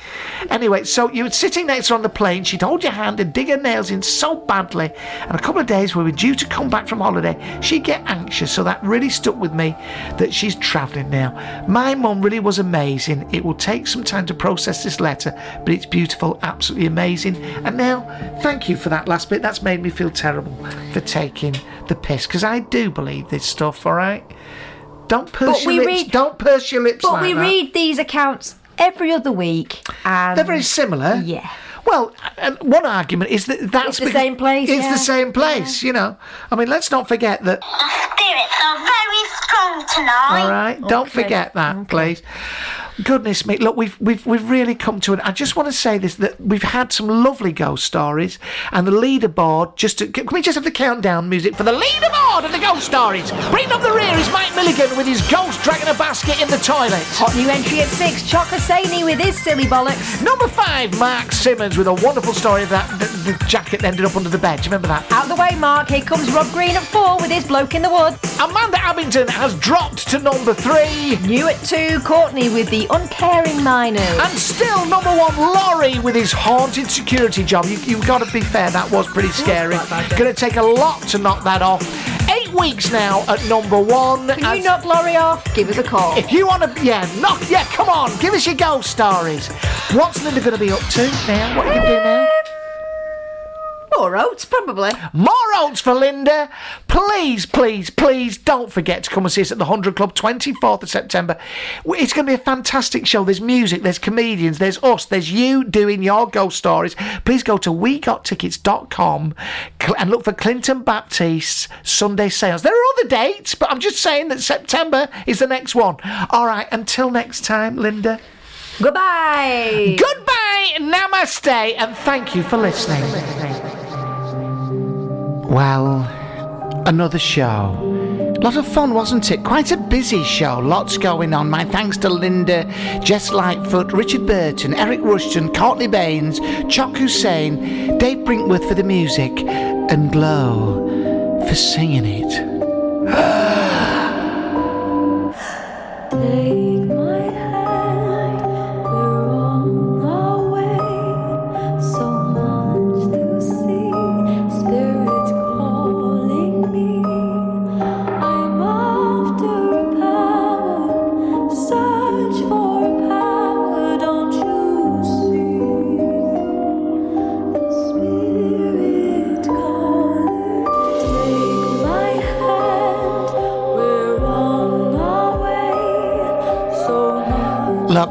Anyway, so you were sitting next to her on the plane. She'd hold your hand and dig her nails in so badly. And a couple of days we were due to come back from holiday, she'd get anxious. So that really stuck with me that she's travelling now. My mum really was amazing. It will take some time to process this letter, but it's beautiful, absolutely amazing. And now, thank you for that last bit. That's made me feel terrible for taking the piss because I do believe this stuff. All right. Don't purse But your we lips. read- don't purse your lips But like we that. read these accounts every other week, and They're very similar. Yeah. Well, and one argument is that that's It's the because- same place, It's yeah. the same place, you know. I mean, let's not forget that. The spirits are very strong tonight. All right, don't forget that, please. Goodness me! Look, we've we've we've really come to it. I just want to say this: that we've had some lovely ghost stories, and the leaderboard. Just to, can we just have the countdown music for the leaderboard and the ghost stories? Bring up the rear is Mike Milligan with his ghost dragging a basket in the toilet. Hot new entry at six, Choc Hosseini with his silly bollocks. Number five, Mark Simmons with a wonderful story of that the, the jacket ended up under the bed. Do you remember that? Out the way, Mark. Here comes Rob Green at four with his bloke in the wood. Amanda Abington has dropped to number three. New at two, Courtney with the uncaring miners. And still number one, Laurie with his haunted security job. You, you've got to be fair, that was pretty scary. Going to take a lot to knock that off. Eight weeks now at number one. Can you knock Laurie off? Give us a call. If you want to, yeah, knock, yeah, come on, give us your ghost stories. What's Linda going to be up to now? What are you going to do now? More oats, probably. More oats for Linda. Please, please, please don't forget to come and see us at the 100 Club, 24th of September. It's going to be a fantastic show. There's music, there's comedians, there's us, there's you doing your ghost stories. Please go to wegottickets.com and look for Clinton Baptiste's Sunday sales. There are other dates, but I'm just saying that September is the next one. All right, until next time, Linda. Goodbye. Goodbye, namaste, and thank you for listening. Well, another show. Lot of fun, wasn't it? Quite a busy show. Lots going on. My thanks to Linda, Jess Lightfoot, Richard Burton, Eric Rushton, Courtney Baines, Choc Hussein, Dave Brinkworth for the music, and Glow for singing it.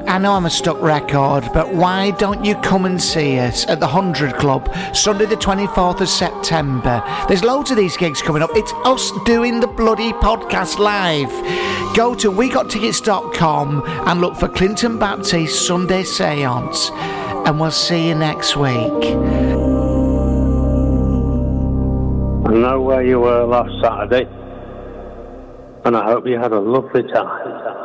I know I'm a stuck record, but why don't you come and see us at the 100 Club, Sunday the 24th of September? There's loads of these gigs coming up. It's us doing the bloody podcast live. Go to wegottickets.com and look for Clinton Baptiste Sunday Seance, and we'll see you next week. I know where you were last Saturday, and I hope you had a lovely time.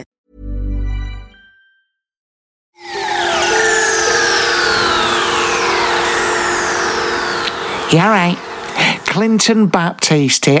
Yeah, right. Clinton Baptiste here,